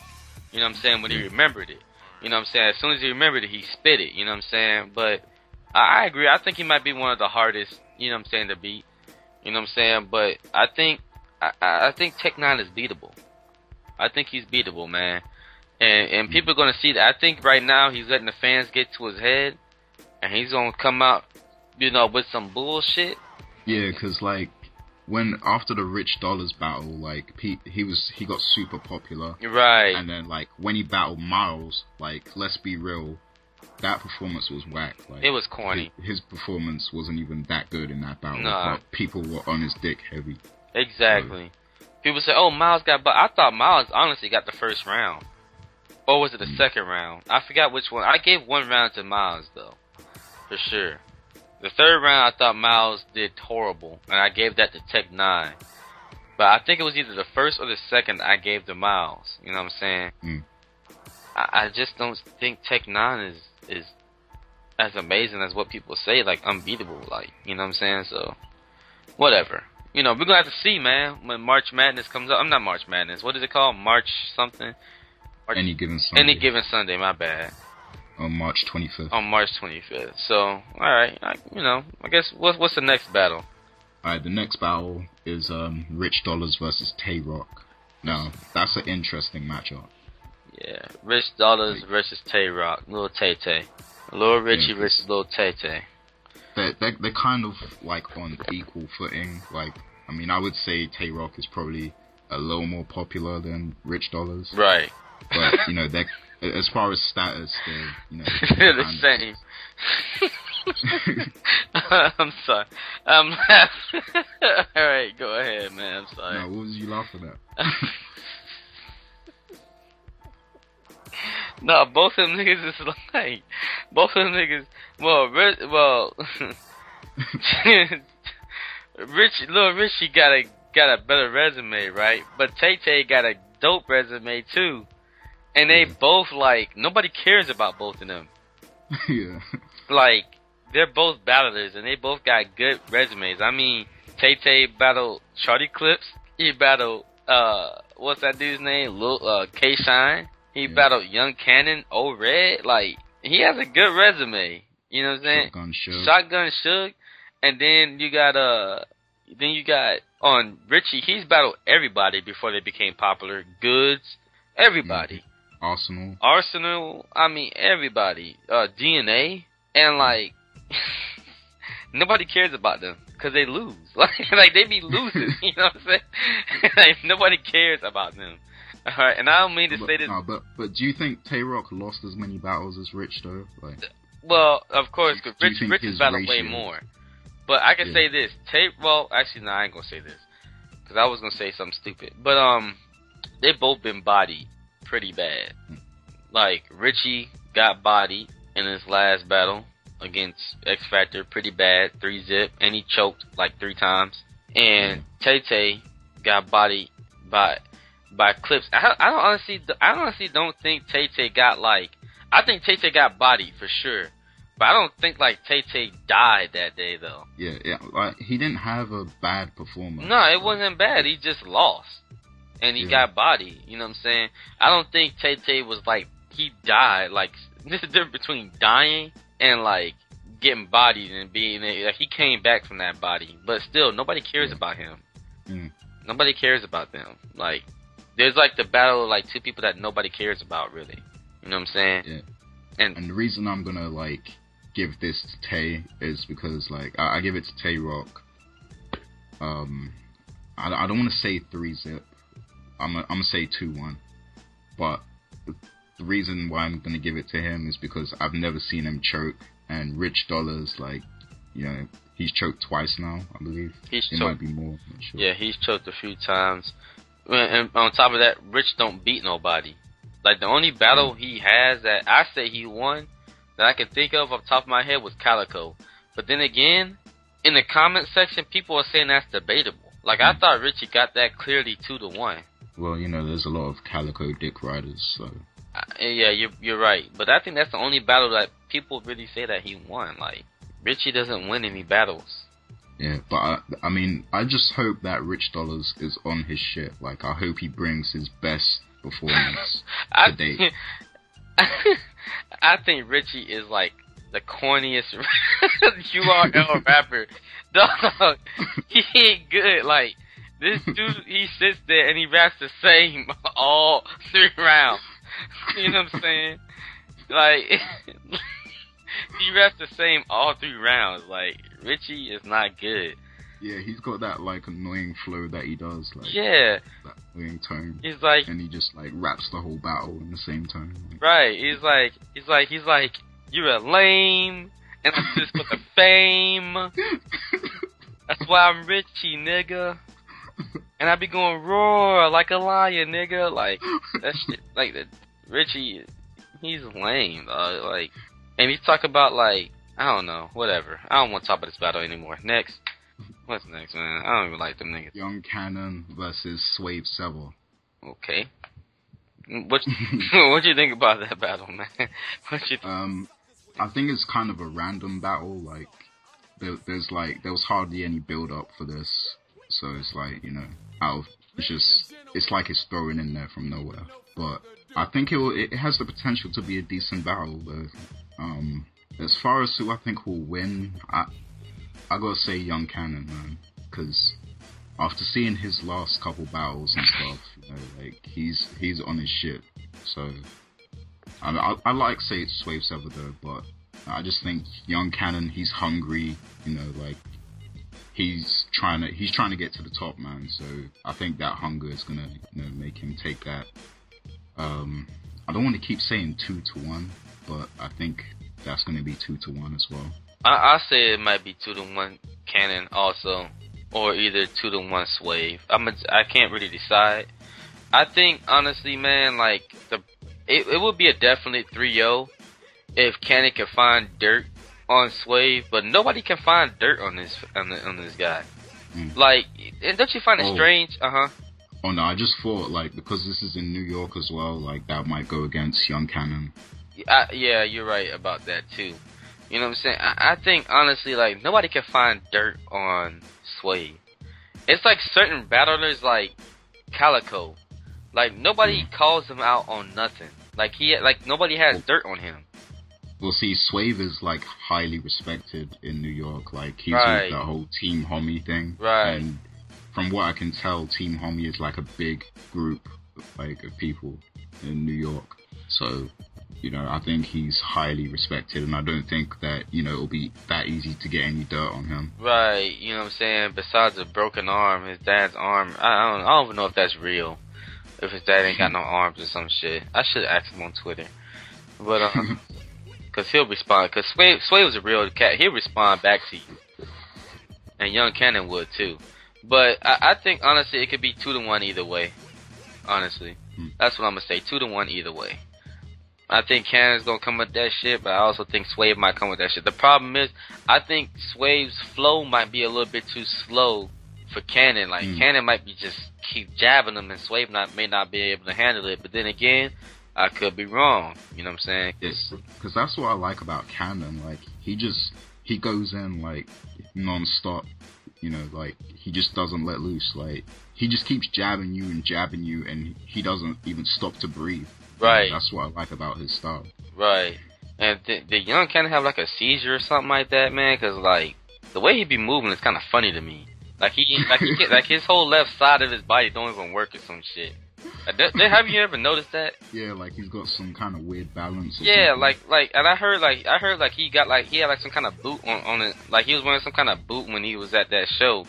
You know what I'm saying? When he remembered it. You know what I'm saying? As soon as he remembered it, he spit it. You know what I'm saying? But I, I agree. I think he might be one of the hardest. You know what I'm saying to beat. You know what I'm saying? But I think I, I I think Tech Nine is beatable. I think he's beatable, man. And and hmm. people are gonna see that. I think right now he's letting the fans get to his head, and he's gonna come out, you know, with some bullshit. Yeah, because like when after the Rich Dollaz battle, like Pete, he was he got super popular, Right. and then like when he battled Miles, like let's be real, that performance was whack. Like It was corny. His, his performance wasn't even that good in that battle. Nah. But people were on his dick heavy. Exactly. People say, "Oh, Miles got," but I thought Miles honestly got the first round, or was it the second round? I forgot which one. I gave one round to Miles though, for sure. The third round, I thought Miles did horrible, and I gave that to Tech Nine. But I think it was either the first or the second I gave to Miles. You know what I'm saying? Mm. I, I just don't think Tech Nine is is as amazing as what people say, like unbeatable. Like you know what I'm saying? So whatever. You know, we're gonna have to see, man, when March Madness comes up. I'm not March Madness. What is it called? March something. March, Any given Sunday. any given Sunday. My bad. on March 25th. On March 25th. So, all right. I, you know, I guess what's what's the next battle? Alright, the next battle is um, Rich Dollaz versus Tay Roc. Now, that's an interesting matchup. Yeah, Rich Dollaz versus Tay Roc, Little Tay Tay, Little Richie Yeah. versus Little Tay Tay. They're, they're, they're kind of like on equal footing. Like, I mean, I would say Tay Roc is probably a little more popular than Rich Dollaz. Right. But, you know, they're, as far as status, they're, you know, They're the same. I'm sorry. Um, all right, go ahead, man. I'm sorry. No, what was you laughing at? No, both of them niggas is like, both of them niggas. Well, Rich, well, Rich, little Richie got a got a better resume, right? But Tay Tay got a dope resume too, and they Yeah. both like nobody cares about both of them. yeah. Like they're both battlers, and they both got good resumes. I mean, Tay Tay battled Charlie Clips. He battled uh, what's that dude's name? Lil uh, K Shine. He Yeah. battled Young Cannon, O Red. Like he has a good resume. You know what I'm saying? Shotgun show. Shotgun Suge, and then you got uh, then you got on Richie. He's battled everybody before they became popular. Goodz, everybody. Arsenal. Arsenal. I mean everybody. Uh, DNA, and like nobody cares about them because they lose. Like like they be losing. you know what I'm saying? like nobody cares about them. All right, and I don't mean to But, say this. no, but but do you think Tay Roc lost as many battles as Rich though? Like, Well, of course, 'cause Do you Rich Rich is his battled way more. But I can Yeah. say this: tape. Well, actually, no, I ain't gonna say this because I was gonna say something stupid. But um, they both been bodied pretty bad. Like Richie got bodied, in his last battle against X Factor, pretty bad, three zip, and he choked like three times. And mm. Tay Tay got bodied by by Clips. I, I don't honestly, I honestly don't think Tay Tay got like. I think Tay Tay got bodied for sure, but I don't think like Tay Tay died that day though. Yeah, yeah. Like, he didn't have a bad performance. No, it wasn't bad. He just lost, and he Yeah. got body. You know what I'm saying? I don't think Tay Tay was like he died. Like there's a difference between dying and like getting bodied and being like he came back from that body, but still nobody cares Yeah. about him. Mm. Nobody cares about them. Like there's like the battle of like two people that nobody cares about really. You know what I'm saying? Yeah. And And the reason I'm gonna like give this to Tay is because like I, I give it to Tay Roc. Um, I, I don't want to say three zip. I'm i I'm gonna say two one, but the, the reason why I'm gonna give it to him is because I've never seen him choke, and Rich Dollaz like, you know, he's choked twice now, I believe. he's It choked. might be more. Sure. Yeah, he's choked a few times. And on top of that, Rich don't beat nobody. Like the only battle he has that I say he won that I can think of off the top of my head was Calicoe. But then again, in the comment section, people are saying that's debatable. Like I hmm. thought Richie got that clearly two to one. Well, you know, there's a lot of Calicoe dick riders, so Uh, yeah, you're you're right. But I think that's the only battle that people really say that he won. Like Richie doesn't win any battles. Yeah, but I, I mean, I just hope that Rich Dollaz is on his shit. Like, I hope he brings his best performance. I to date. I think Richie is like the corniest URL rapper. Dog, he ain't good. Like this dude, he sits there and he raps the same all three rounds. You know what I'm saying? Like he raps the same all three rounds. Like Richie is not good. yeah, he's got that like annoying flow that he does, like Yeah, that annoying tone, he's like and he just like raps the whole battle in the same tone. Like, Right. He's like, he's like, he's like, you're a lame, and I'm just for the fame. That's why I'm Richie, nigga. And I be going roar like a lion, nigga. Like that shit. Like the Richie, he's lame, dog. Like, and he's talk about like, I don't know, whatever. I don't want to talk about this battle anymore. Next. What's next, man? I don't even like them niggas. Young Cannon versus Swave Sevah. Okay. What what you think about that battle, man? What you Um, I think it's kind of a random battle. Like, there, there's like there was hardly any build up for this, so it's like you know, out of it's just it's like it's thrown in there from nowhere. But I think it will, it has the potential to be a decent battle. Though. Um, as far as who I think will win, I I gotta say Young Cannon, man, because after seeing his last couple battles and stuff, you know, like he's he's on his shit. So I, I, I like say it's Swave Sevah though, but I just think Young Cannon, he's hungry, you know, like he's trying to he's trying to get to the top, man. So I think that hunger is gonna you know make him take that. Um, I don't want to keep saying two to one, but I think that's gonna be two to one as well. I, I say it might be two to one Cannon also, or either two to one Swave. I'm a, I can't really decide. I think honestly, man, like the it, it would be a definite 3-0 if Cannon can find dirt on Swave, but nobody can find dirt on this on, the, on this guy. Mm. Like, and don't you find it Oh. strange? Uh huh. Oh no, I just thought like because this is in New York as well, like that might go against Young Cannon. I, yeah, you're right about that too. You know what I'm saying? I, I think honestly, like nobody can find dirt on Sway. It's like certain battlers, like Calicoe, like nobody calls him out on nothing. Like he, like nobody has dirt on him. Well, see, Swave is like highly respected in New York. Like he's Right. with the whole Team Homie thing. Right. And from what I can tell, Team Homie is like a big group, like of people in New York. So, you know, I think he's highly respected, and I don't think that you know it'll be that easy to get any dirt on him. Right, you know what I'm saying? Besides a broken arm, his dad's arm, I, don't I don't even know if that's real. If his dad ain't got no arms or some shit. I should ask him on Twitter. But, um, cause he'll respond, cause Sway, Sway was a real cat, he'll respond back to you. And Young Cannon would too. But I, I think honestly it could be two to one either way. Honestly. Hmm. That's what I'm gonna say, two to one either way. I think Cannon's gonna come with that shit, but I also think Swave might come with that shit. The problem is, I think Swave's flow might be a little bit too slow for Cannon. Like Mm. Cannon might be just keep jabbing him, and Swave not may not be able to handle it. But then again, I could be wrong. You know what I'm saying? Because that's what I like about Cannon. Like he just he goes in like non-stop. You know, like he just doesn't let loose. Like he just keeps jabbing you and jabbing you, and he doesn't even stop to breathe. Right. That's what I like about his style. Right. And th- the young Cannon have like a seizure or something like that, man? Because like the way he be moving is kind of funny to me. Like he, like he, like his whole left side of his body don't even work or some shit. Uh, th- th- have you ever noticed that? Yeah, like he's got some kind of weird balance. Yeah, something. like like, and I heard like I heard like he got like he had like some kind of boot on on it, like he was wearing some kind of boot when he was at that show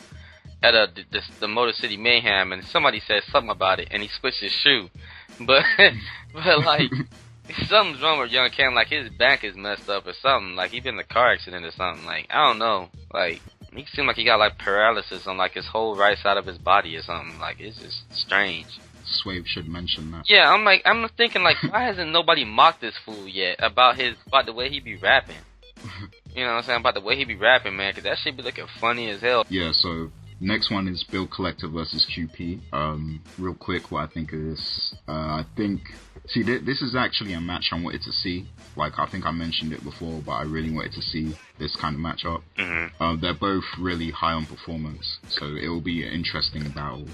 at a the, the, the Motor City Mayhem, and somebody said something about it, and he switched his shoe, but but like something's wrong with Young Cam, like his back is messed up or something, like he been in a car accident or something, like I don't know, like he seemed like he got like paralysis on like his whole right side of his body or something, like it's just strange. Swave should mention that. Yeah, I'm like, I'm thinking like, why hasn't nobody mocked this fool yet about his about the way he be rapping? You know what I'm saying about the way he be rapping, man? Cause that shit be looking funny as hell. Yeah, so next one is Bill Collector versus QP. Um, real quick, what I think of this. Uh, I think, see, th- this is actually a match I wanted to see. Like, I think I mentioned it before, but I really wanted to see this kind of matchup. Mm-hmm. Uh, they're both really high on performance, so it will be an interesting battle.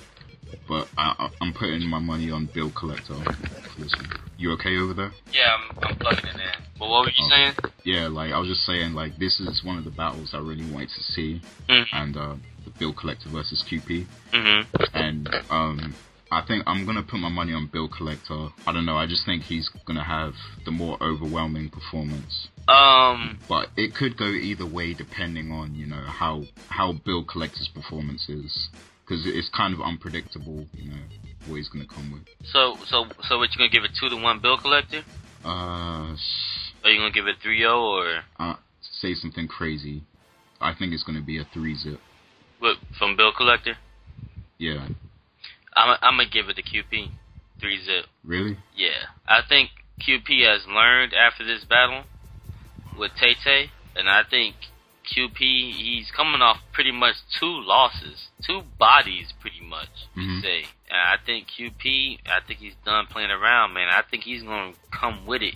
But I, I'm putting my money on Bill Collector for this one. You okay over there? Yeah, I'm, I'm plugging in. But what were you Oh. saying? Yeah, like I was just saying, like this is one of the battles I really wanted to see, Mhm. and uh, the Bill Collector versus QP. Mm-hmm. and um, I think I'm gonna put my money on Bill Collector. I don't know. I just think he's gonna have the more overwhelming performance. Um, But it could go either way depending on you know how how Bill Collector's performance is, because it's kind of unpredictable. You know what he's gonna come with. so so so what you gonna give it two to one bill collector? Uh, Or you gonna give it three zero or uh say something crazy. I think it's gonna be a three zip. what from bill collector? Yeah, I'm I'm gonna give it to QP, three zip. really? Yeah, I think QP has learned after this battle with Tay Tay, and I think QP he's coming off pretty much two losses, two bodies, pretty much Mhm. say. And I think QP, I think he's done playing around, man. I think he's gonna come with it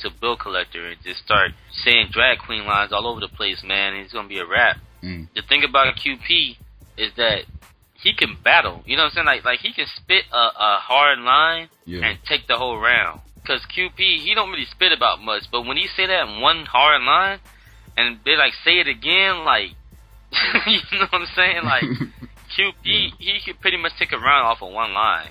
to Bill Collector and just start saying drag queen lines all over the place, man. He's gonna be a rap. Mm. The thing about QP is that he can battle. You know what I'm saying? Like like he can spit a, a hard line Yeah. and take the whole round. Cause QP, he don't really spit about much, but when he say that one hard line, and they like say it again, like, you know what I'm saying? Like, QP, he could pretty much take a round off of one line.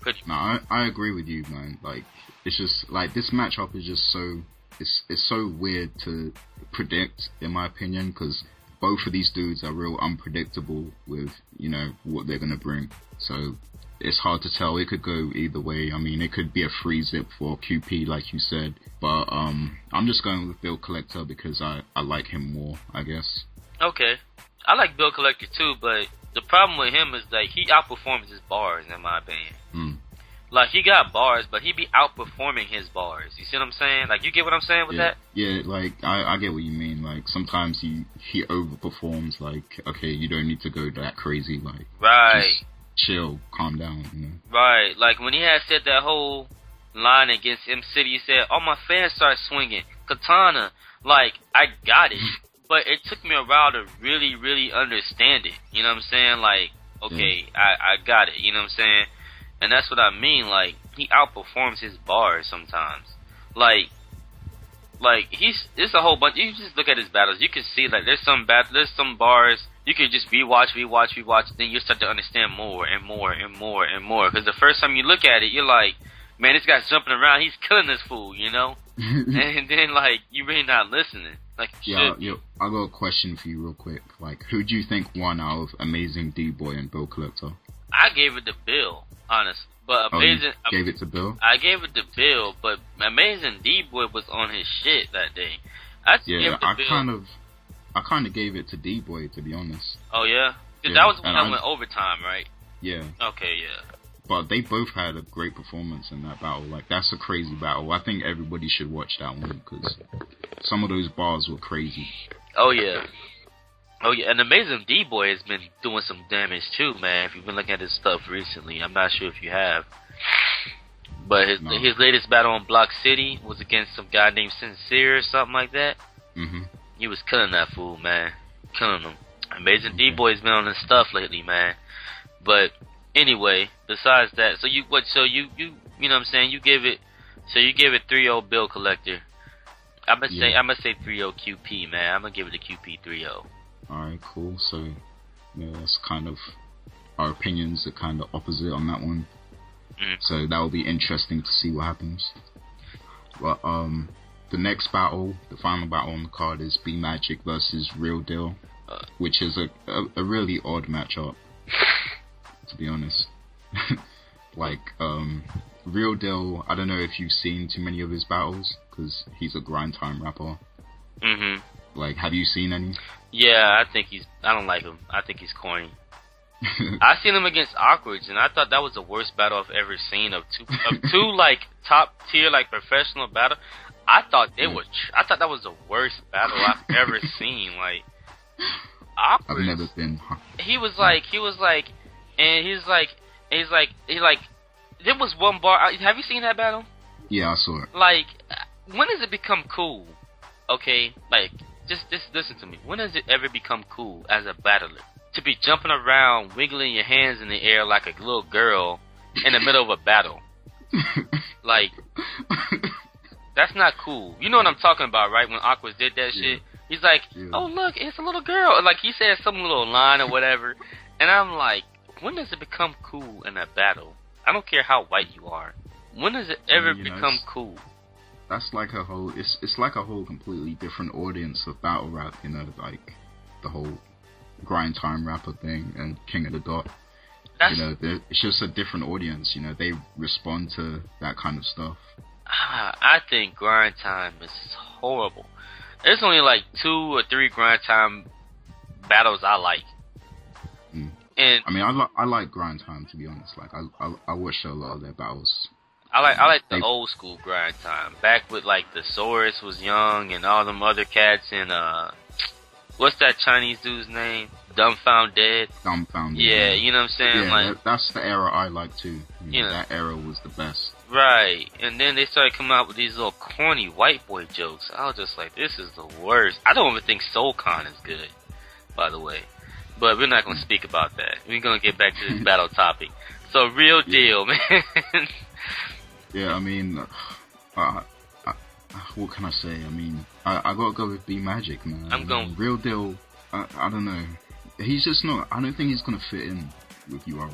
Pretty, No, I, I agree with you, man. Like, it's just like this matchup is just so it's it's so weird to predict, in my opinion, because both of these dudes are real unpredictable with you know what they're gonna bring. So it's hard to tell. It could go either way. I mean, it could be a free zip for QP, like you said. But um, I'm just going with Bill Collector because I I like him more, I guess. okay. I like Bill Collector too, but the problem with him is that he outperforms his bars, in my opinion. Hmm. Like, he got bars, but he be outperforming his bars. You see what I'm saying? Like, you get what I'm saying with yeah, that? yeah, like I, I get what you mean. Like sometimes he he overperforms. Like okay, you don't need to go that crazy. Like Right. just chill, calm down. You know. Right, like when he had said that whole line against M City, he said, "All my fans start swinging katana." Like I got it, but it took me a while to really, really understand it. You know what I'm saying? Like, okay, I I got it. You know what I'm saying? And that's what I mean. Like he outperforms his bars sometimes. Like, like he's there's a whole bunch. You just look at his battles, you can see like there's some bat, there's some bars you can just rewatch, rewatch, rewatch. Then you start to understand more and more and more and more. Because the first time you look at it, you're like, man, this guy's jumping around. He's killing this fool, you know. and then like you really not listening. Like yeah, yeah. I got a question for you, real quick. Like, who do you think won out of Amazing D Boy and Bill Collector? I gave it to Bill, honest. But Oh, you amazing. gave it to Bill. I gave it to Bill, but Amazing D Boy was on his shit that day. I gave Yeah, it to I Bill. kind of, I kind of gave it to D Boy to be honest. oh yeah, Yeah, that was when and I went overtime, right? Yeah, Okay, yeah. but they both had a great performance in that battle. Like that's a crazy battle. I think everybody should watch that one because some of those bars were crazy. Oh yeah. Oh yeah, and Amazing D Boy has been doing some damage too, man. If you've been looking at his stuff recently, I'm not sure if you have. But his No. his latest battle on Block City was against some guy named Sincere or something like that. hmm He was killing that fool, man. Killing him. Amazing. D Boy's been on his stuff lately, man. But anyway, besides that, so you what? So you you you know what I'm saying? You give it. So you give it 3-0 Bill Collector. I'm gonna say I'm gonna say 3-0 QP, man. I'm gonna give it a QP 3-0. All right, cool. So yeah, that's kind of our opinions are kind of opposite on that one. Mm. So that will be interesting to see what happens. But um, the next battle, the final battle on the card is B Magic versus Real Deal, Uh. which is a, a a really odd matchup, to be honest. like um, Real Deal, I don't know if you've seen too many of his battles because he's a grind time rapper. Mhm. Like, have you seen any? Yeah, I think he's. I don't like him. I think he's corny. I seen him against Okwerdz, and I thought that was the worst battle I've ever seen of two of two like top tier like professional battle. I thought they Yeah. were. Tr- I thought that was the worst battle I've ever seen. Like I've never been. he was like he was like, and he's like he's like he like. There was one bar. Have you seen that battle? Yeah, I saw it. like when does it become cool okay like just just listen to me when does it ever become cool as a battler to be jumping around wiggling your hands in the air like a little girl in the middle of a battle like that's not cool you know what i'm talking about right when aquas did that Yeah. shit he's like Yeah. oh look it's a little girl like he said some little line or whatever and i'm like when does it become cool in a battle i don't care how white you are when does it ever you know, become cool That's like a whole. It's it's like a whole completely different audience of battle rap. You know, like the whole grind time rapper thing and King of the Dot. That's, You know, it's just a different audience. You know, they respond to that kind of stuff. I think grind time is horrible. There's only like two or three grind time battles I like, Mm. and I mean, I like I like grind time to be honest. Like I I, I watch a lot of their battles. I like I like the old school grind time. Back with like Thesaurus was young and all them other cats and uh, what's that Chinese dude's name? Dumbfound Dead. Dumbfounded. Yeah, you know what I'm saying? Yeah, like that's the era I like too. You know, You know. that era was the best. Right. And then they started coming out with these little corny white boy jokes. I was just like, this is the worst. I don't even think Soul Khan is good, by the way. But we're not going to speak about that. We're going to get back to this battle topic. So, real deal, man. Yeah, I mean, uh, uh, what can I say? I mean, I, I gotta go with B Magic, man. I'm going- Real deal. I, I don't know. He's just not. I don't think he's gonna fit in with URL.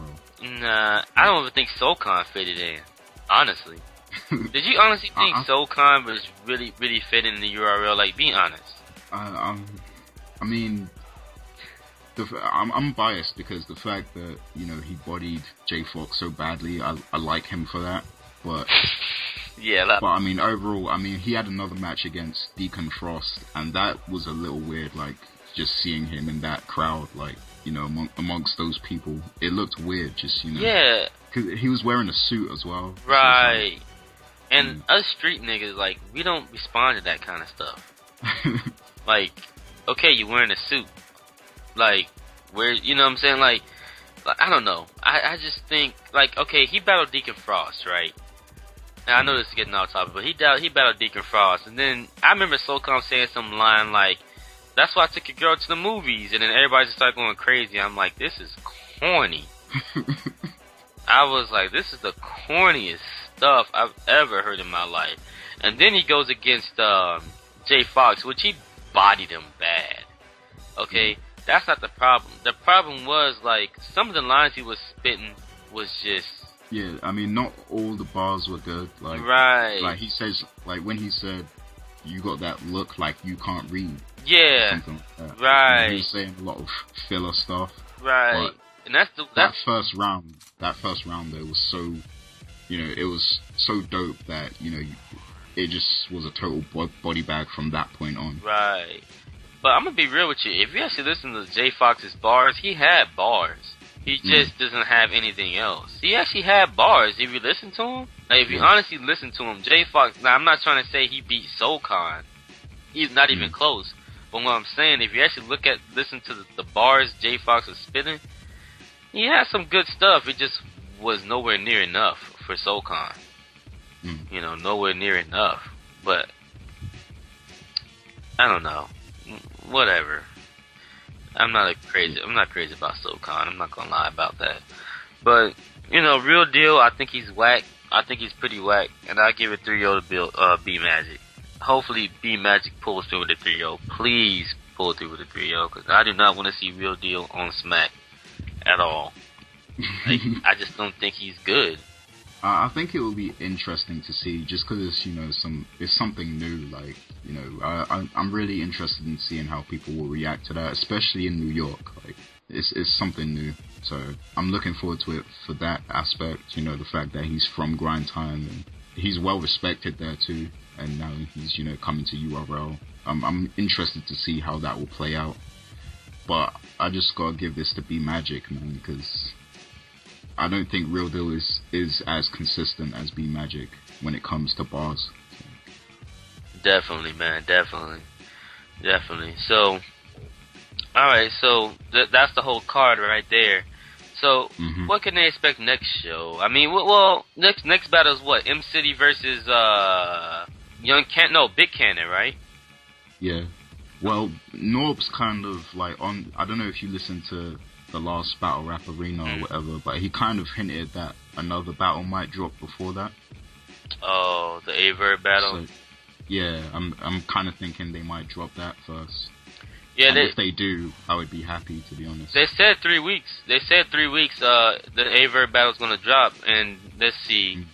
nah, I don't even think Soul Khan fitted in. Honestly. Did you honestly think Uh-uh. Soul Khan was really, really fit in the URL? Like, be honest. I, I'm, I mean, the, f- I'm, I'm biased because the fact that you know he bodied J Fox so badly, I, I like him for that. But Yeah, that, but I mean overall, I mean he had another match against Deacon Frost, and that was a little weird. Like just seeing him in that crowd, like you know among, amongst those people, it looked weird. Just you know, yeah, 'Cause he was wearing a suit as well. Right. And Mm. us street niggas, like, we don't respond to that kind of stuff. like- okay you're wearing a suit. Like where you know what i'm saying? Like, like i don't know. I, I just think like okay he battled deacon frost right? Now i know this is getting off topic but he battled, he battled deacon frost. And then i remember Soul Khan saying some line like that's why i took your girl to the movies. And then everybody just started going crazy. I'm like this is corny i was like this is the corniest stuff i've ever heard in my life and then he goes against um Jay Fox, which he bodied him bad. Okay, that's not the problem. The problem was like some of the lines he was spitting was just yeah, I mean not all the bars were good. Like right. like he says, like when he said, "You got that look like you can't read." yeah, like. Right. He was saying a lot of filler stuff. right. And that's the That first round, that first round though was so, you know, it was so dope that you know, it just was a total body bag from that point on. right. But I'm gonna be real with you. If you actually listen to Jay Fox's bars, he had bars. He just doesn't have anything else. He actually had bars. If you listen to him, like if you Yeah. honestly listen to him, Jay Fox. Now I'm not trying to say he beat Soul Khan. He's not even Mm. close. But what I'm saying, if you actually look at listen to the, the bars Jay Fox was spitting, he had some good stuff. It just was nowhere near enough for Soul Khan. Mm. You know, nowhere near enough. But I don't know. Whatever. I'm not a crazy. I'm not crazy about Khan. I'm not gonna lie about that. But you know, real deal. I think he's whack. I think he's pretty whack, and I give it 3-0 to Bill, uh, B Magic. Hopefully, B Magic pulls through with a 3-0. Please pull through with a 3-0 because I do not want to see real deal on Smack at all. Like, I just don't think he's good. I I think it will be interesting to see, just because it's you know some it's something new. Like you know, I, I I'm really interested in seeing how people will react to that, especially in New York. Like it's it's something new, so I'm looking forward to it for that aspect. You know, the fact that he's from Grind Time and he's well respected there too, and now he's you know coming to URL. I'm I'm interested to see how that will play out. But I just gotta give this to B Magic, man, because I don't think Real Deal is is as consistent as B Magic when it comes to bars. Definitely, man. Definitely, definitely. So, all right. So th- that's the whole card right there. So, Mhm. what can they expect next show? I mean, well, next next battle is what? M City versus uh Young Can no Big Cannon, right? Yeah. Well, Norb's kind of like on. I don't know if you listened to the last battle rap arena or Mm. whatever, but he kind of hinted that another battle might drop before that. Oh, the Aye Verb battle. So, yeah, I'm I'm kind of thinking they might drop that first. yeah, they if they do, I would be happy to be honest. they said three weeks. They said three weeks. Uh, the Aye Verb battle's gonna drop, and let's see.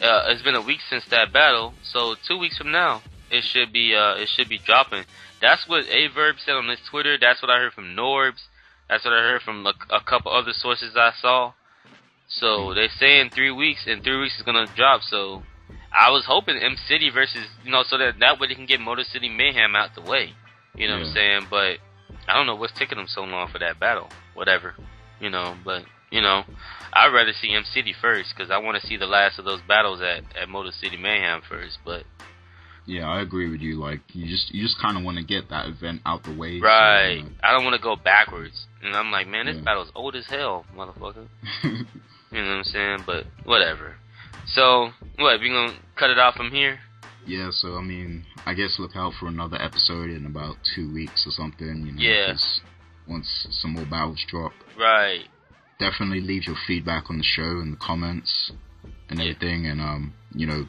Uh, it's been a week since that battle, so two weeks from now it should be uh it should be dropping. That's what Aye Verb said on his Twitter. That's what I heard from Norbs. That's what I heard from a, a couple other sources I saw. So they say in three weeks, and three weeks it's gonna drop. So I was hoping M City versus you know so that that way they can get Motor City Mayhem out the way. You know what I'm saying? But I don't know what's taking them so long for that battle. Whatever, you know. But you know, I'd rather see M City first because I want to see the last of those battles at at Motor City Mayhem first. But yeah, I agree with you. Like you just you just kind of want to get that event out the way. so, right, know, I don't want to go backwards. And I'm like, man, this Yeah. battle's old as hell, motherfucker. You know what I'm saying? But whatever. So what? We gonna cut it off from here? Yeah, so I mean, I guess look out for another episode in about two weeks or something. You know, Yeah. Once some more battles drop, Right. definitely leave your feedback on the show in the comments and Yeah. everything, and um, you know,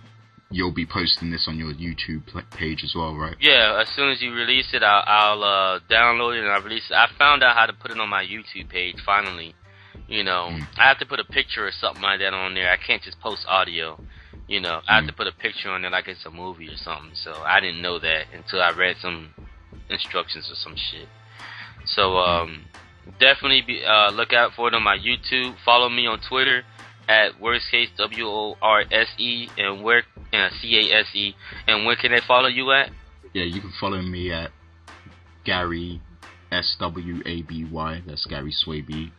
you'll be posting this on your YouTube page as well, right? Yeah, as soon as you release it, I'll, I'll uh, download it and I'll release it. I found out how to put it on my YouTube page finally. You know, Mm. I have to put a picture or something like that on there. I can't just post audio. You know, I have Mm. to put a picture on there like it's a movie or something. So I didn't know that until I read some instructions or some shit. So um, definitely be uh, look out for it on my YouTube. Follow me on Twitter at worst case W O R S E and where uh, C A S E. And where can they follow you at? Yeah, you can follow me at Gary S W A B Y. That's Gary Swaby.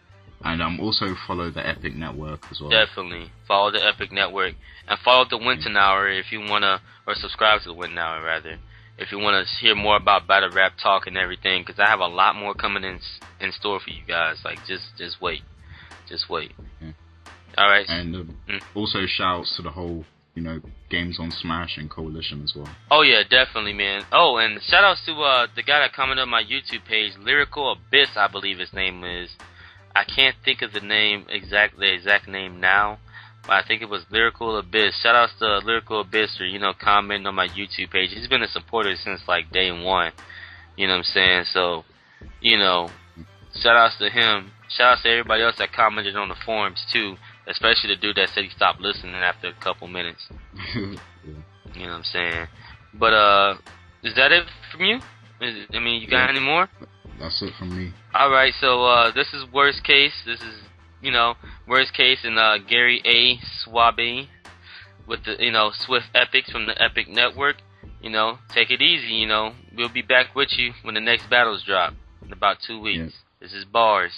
And I'm um, also follow the Epic Network as well. Definitely follow the Epic Network and follow the Winton Hour if you wanna, or subscribe to the Winton Hour rather, if you wanna hear more about battle rap talk and everything. Because I have a lot more coming in in store for you guys. Like just just wait, just wait. All right. And um, Mm. also shouts to the whole, you know, Games on Smash and Coalition as well. Oh yeah, definitely, man. Oh, and shout outs to uh the guy that commented on my YouTube page, Lyrical Abyss, I believe his name is. I can't think of the name exact the exact name now, but I think it was Lyrical Abyss. Shout outs to Lyrical Abyss for you know commenting on my YouTube page. He's been a supporter since like day one. You know what I'm saying? So, you know, shout outs to him. Shout outs to everybody else that commented on the forums too, especially the dude that said he stopped listening after a couple minutes. yeah. You know what I'm saying? But uh, is that it from you? Is, I mean, you got Yeah. any more? That's it from me. All right, so uh, this is worst case. This is you know worst case, and uh, Gary A. Swaby with the you know Swift Epics from the Epic Network. You know, take it easy. You know, we'll be back with you when the next battles drop in about two weeks. This is bars.